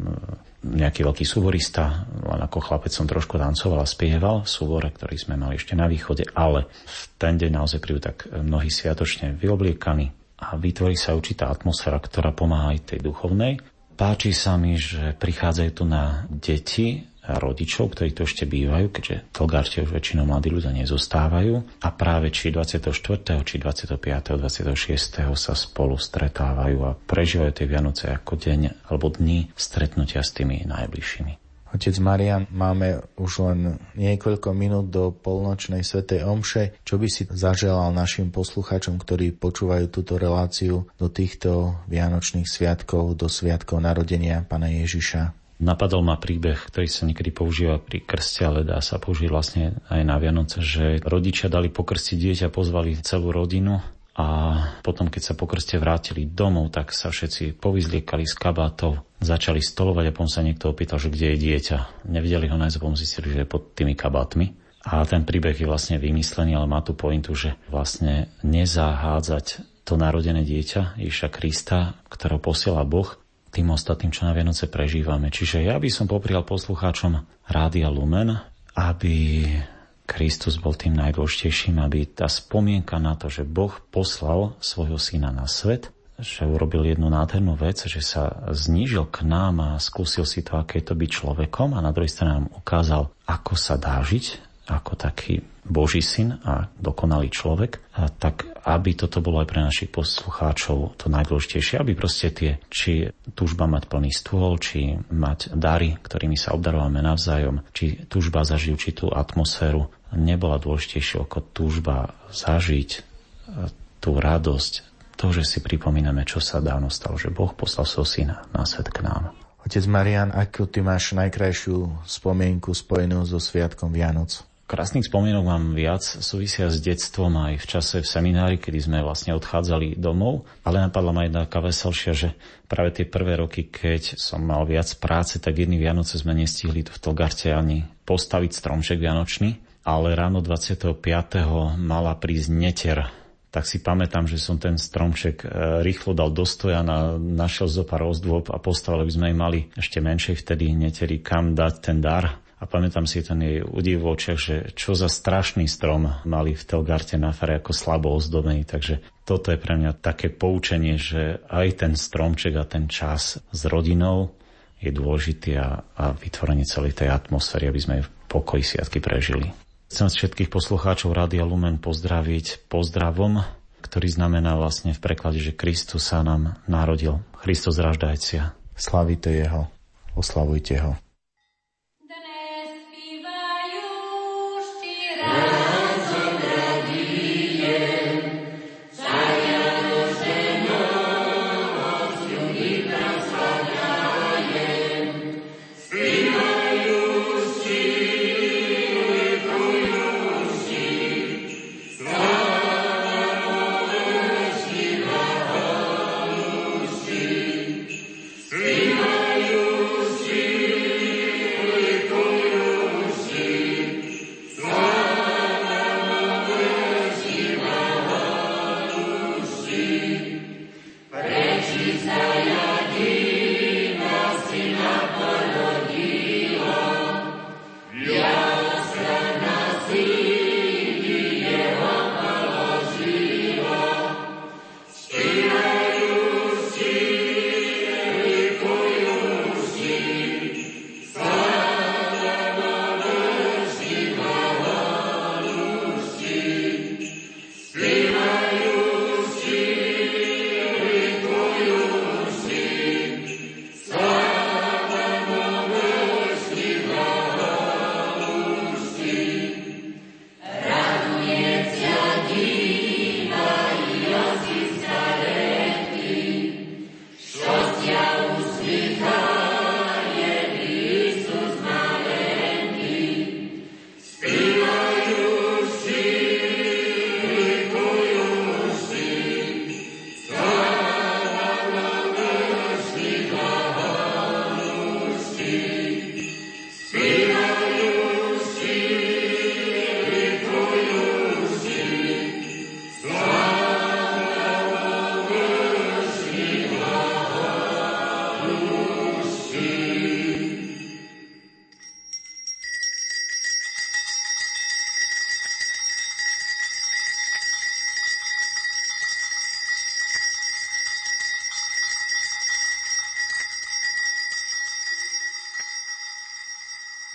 nejaký veľký súborista, len ako chlapec som trošku tancoval a spieval v súbore, ktorý sme mali ešte na východe, ale v ten deň naozaj prídu tak mnohí sviatočne vyobliekaní a vytvorí sa určitá atmosféra, ktorá pomáha aj tej duchovnej. Páči sa mi, že prichádzajú tu na deti rodičov, ktorí tu ešte bývajú, keďže v Tolgarte už väčšinou mladí ľudia nezostávajú a práve či 24. či 25. 26. sa spolu stretávajú a prežívajú tie Vianoce ako deň alebo dni stretnutia s tými najbližšími. Otec Marian, máme už len niekoľko minút do polnočnej svetej omše. Čo by si zaželal našim poslucháčom, ktorí počúvajú túto reláciu do týchto vianočných sviatkov, do sviatkov narodenia Pana Ježiša? Napadol ma príbeh, ktorý sa niekedy používa pri krste, ale dá sa použiť vlastne aj na Vianoce, že rodičia dali pokrstiť dieťa, pozvali celú rodinu a potom, keď sa po krste vrátili domov, tak sa všetci povyzliekali z kabátov, začali stolovať a potom sa niekto opýtal, že kde je dieťa. Nevideli ho nájsť, potom zistili, že je pod tými kabátmi. A ten príbeh je vlastne vymyslený, ale má tu pointu, že vlastne nezahádzať to narodené dieťa Ježiša Krista, ktorého posiela Boh, tým ostatným, čo na Vianoce prežívame. Čiže ja by som poprial poslucháčom Rádia Lumen, aby Kristus bol tým najdôležitejším, aby tá spomienka na to, že Boh poslal svojho syna na svet, že urobil jednu nádhernú vec, že sa znížil k nám a skúsil si to, aké to byť človekom a na druhej strane nám ukázal, ako sa dá žiť ako taký Boží syn a dokonalý človek, a tak aby toto bolo aj pre našich poslucháčov to najdôležitejšie, aby proste tie, či túžba mať plný stôl, či mať dary, ktorými sa obdarovame navzájom, či túžba zažiť určitú atmosféru, nebola dôležitejšia ako túžba zažiť e, tú radosť, to, že si pripomíname, čo sa dávno stalo, že Boh poslal svojho syna na svet k nám. Otec Marian, ako ty máš najkrajšiu spomienku spojenú so Sviatkom Vianoc? Krásnych spomienok mám viac, súvisia s detstvom aj v čase v seminári, kedy sme vlastne odchádzali domov, ale napadla ma jedna taká veselšia, že práve tie prvé roky, keď som mal viac práce, tak jedný Vianoce sme nestihli tu v Togarte ani postaviť stromček Vianočný, ale ráno 25. mala prísť neter tak si pamätám, že som ten stromček e, rýchlo dal do stoja, na, našiel zo pár ozdôb a postavili by sme aj mali ešte menšej vtedy neteri kam dať ten dar a pamätám si ten jej údiv v očiach, že čo za strašný strom mali v Telgarte na fare ako slabo ozdobený. Takže toto je pre mňa také poučenie, že aj ten stromček a ten čas s rodinou je dôležitý a, a vytvorenie celej tej atmosféry, aby sme v pokoji sviatky prežili. Chcem všetkých poslucháčov Rádia Lumen pozdraviť pozdravom, ktorý znamená vlastne v preklade, že Kristus sa nám narodil. Kristus raždajcia. Slavite jeho, oslavujte ho.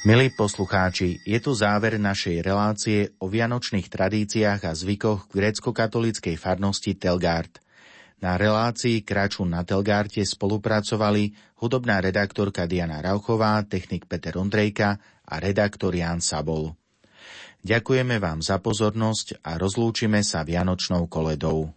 Milí poslucháči, je tu záver našej relácie o vianočných tradíciách a zvykoch v grécko-katolíckej farnosti Telgard. Na relácii Kraču na Telgárte spolupracovali hudobná redaktorka Diana Rauchová, technik Peter Ondrejka a redaktor Jan Sabol. Ďakujeme vám za pozornosť a rozlúčime sa Vianočnou koledou.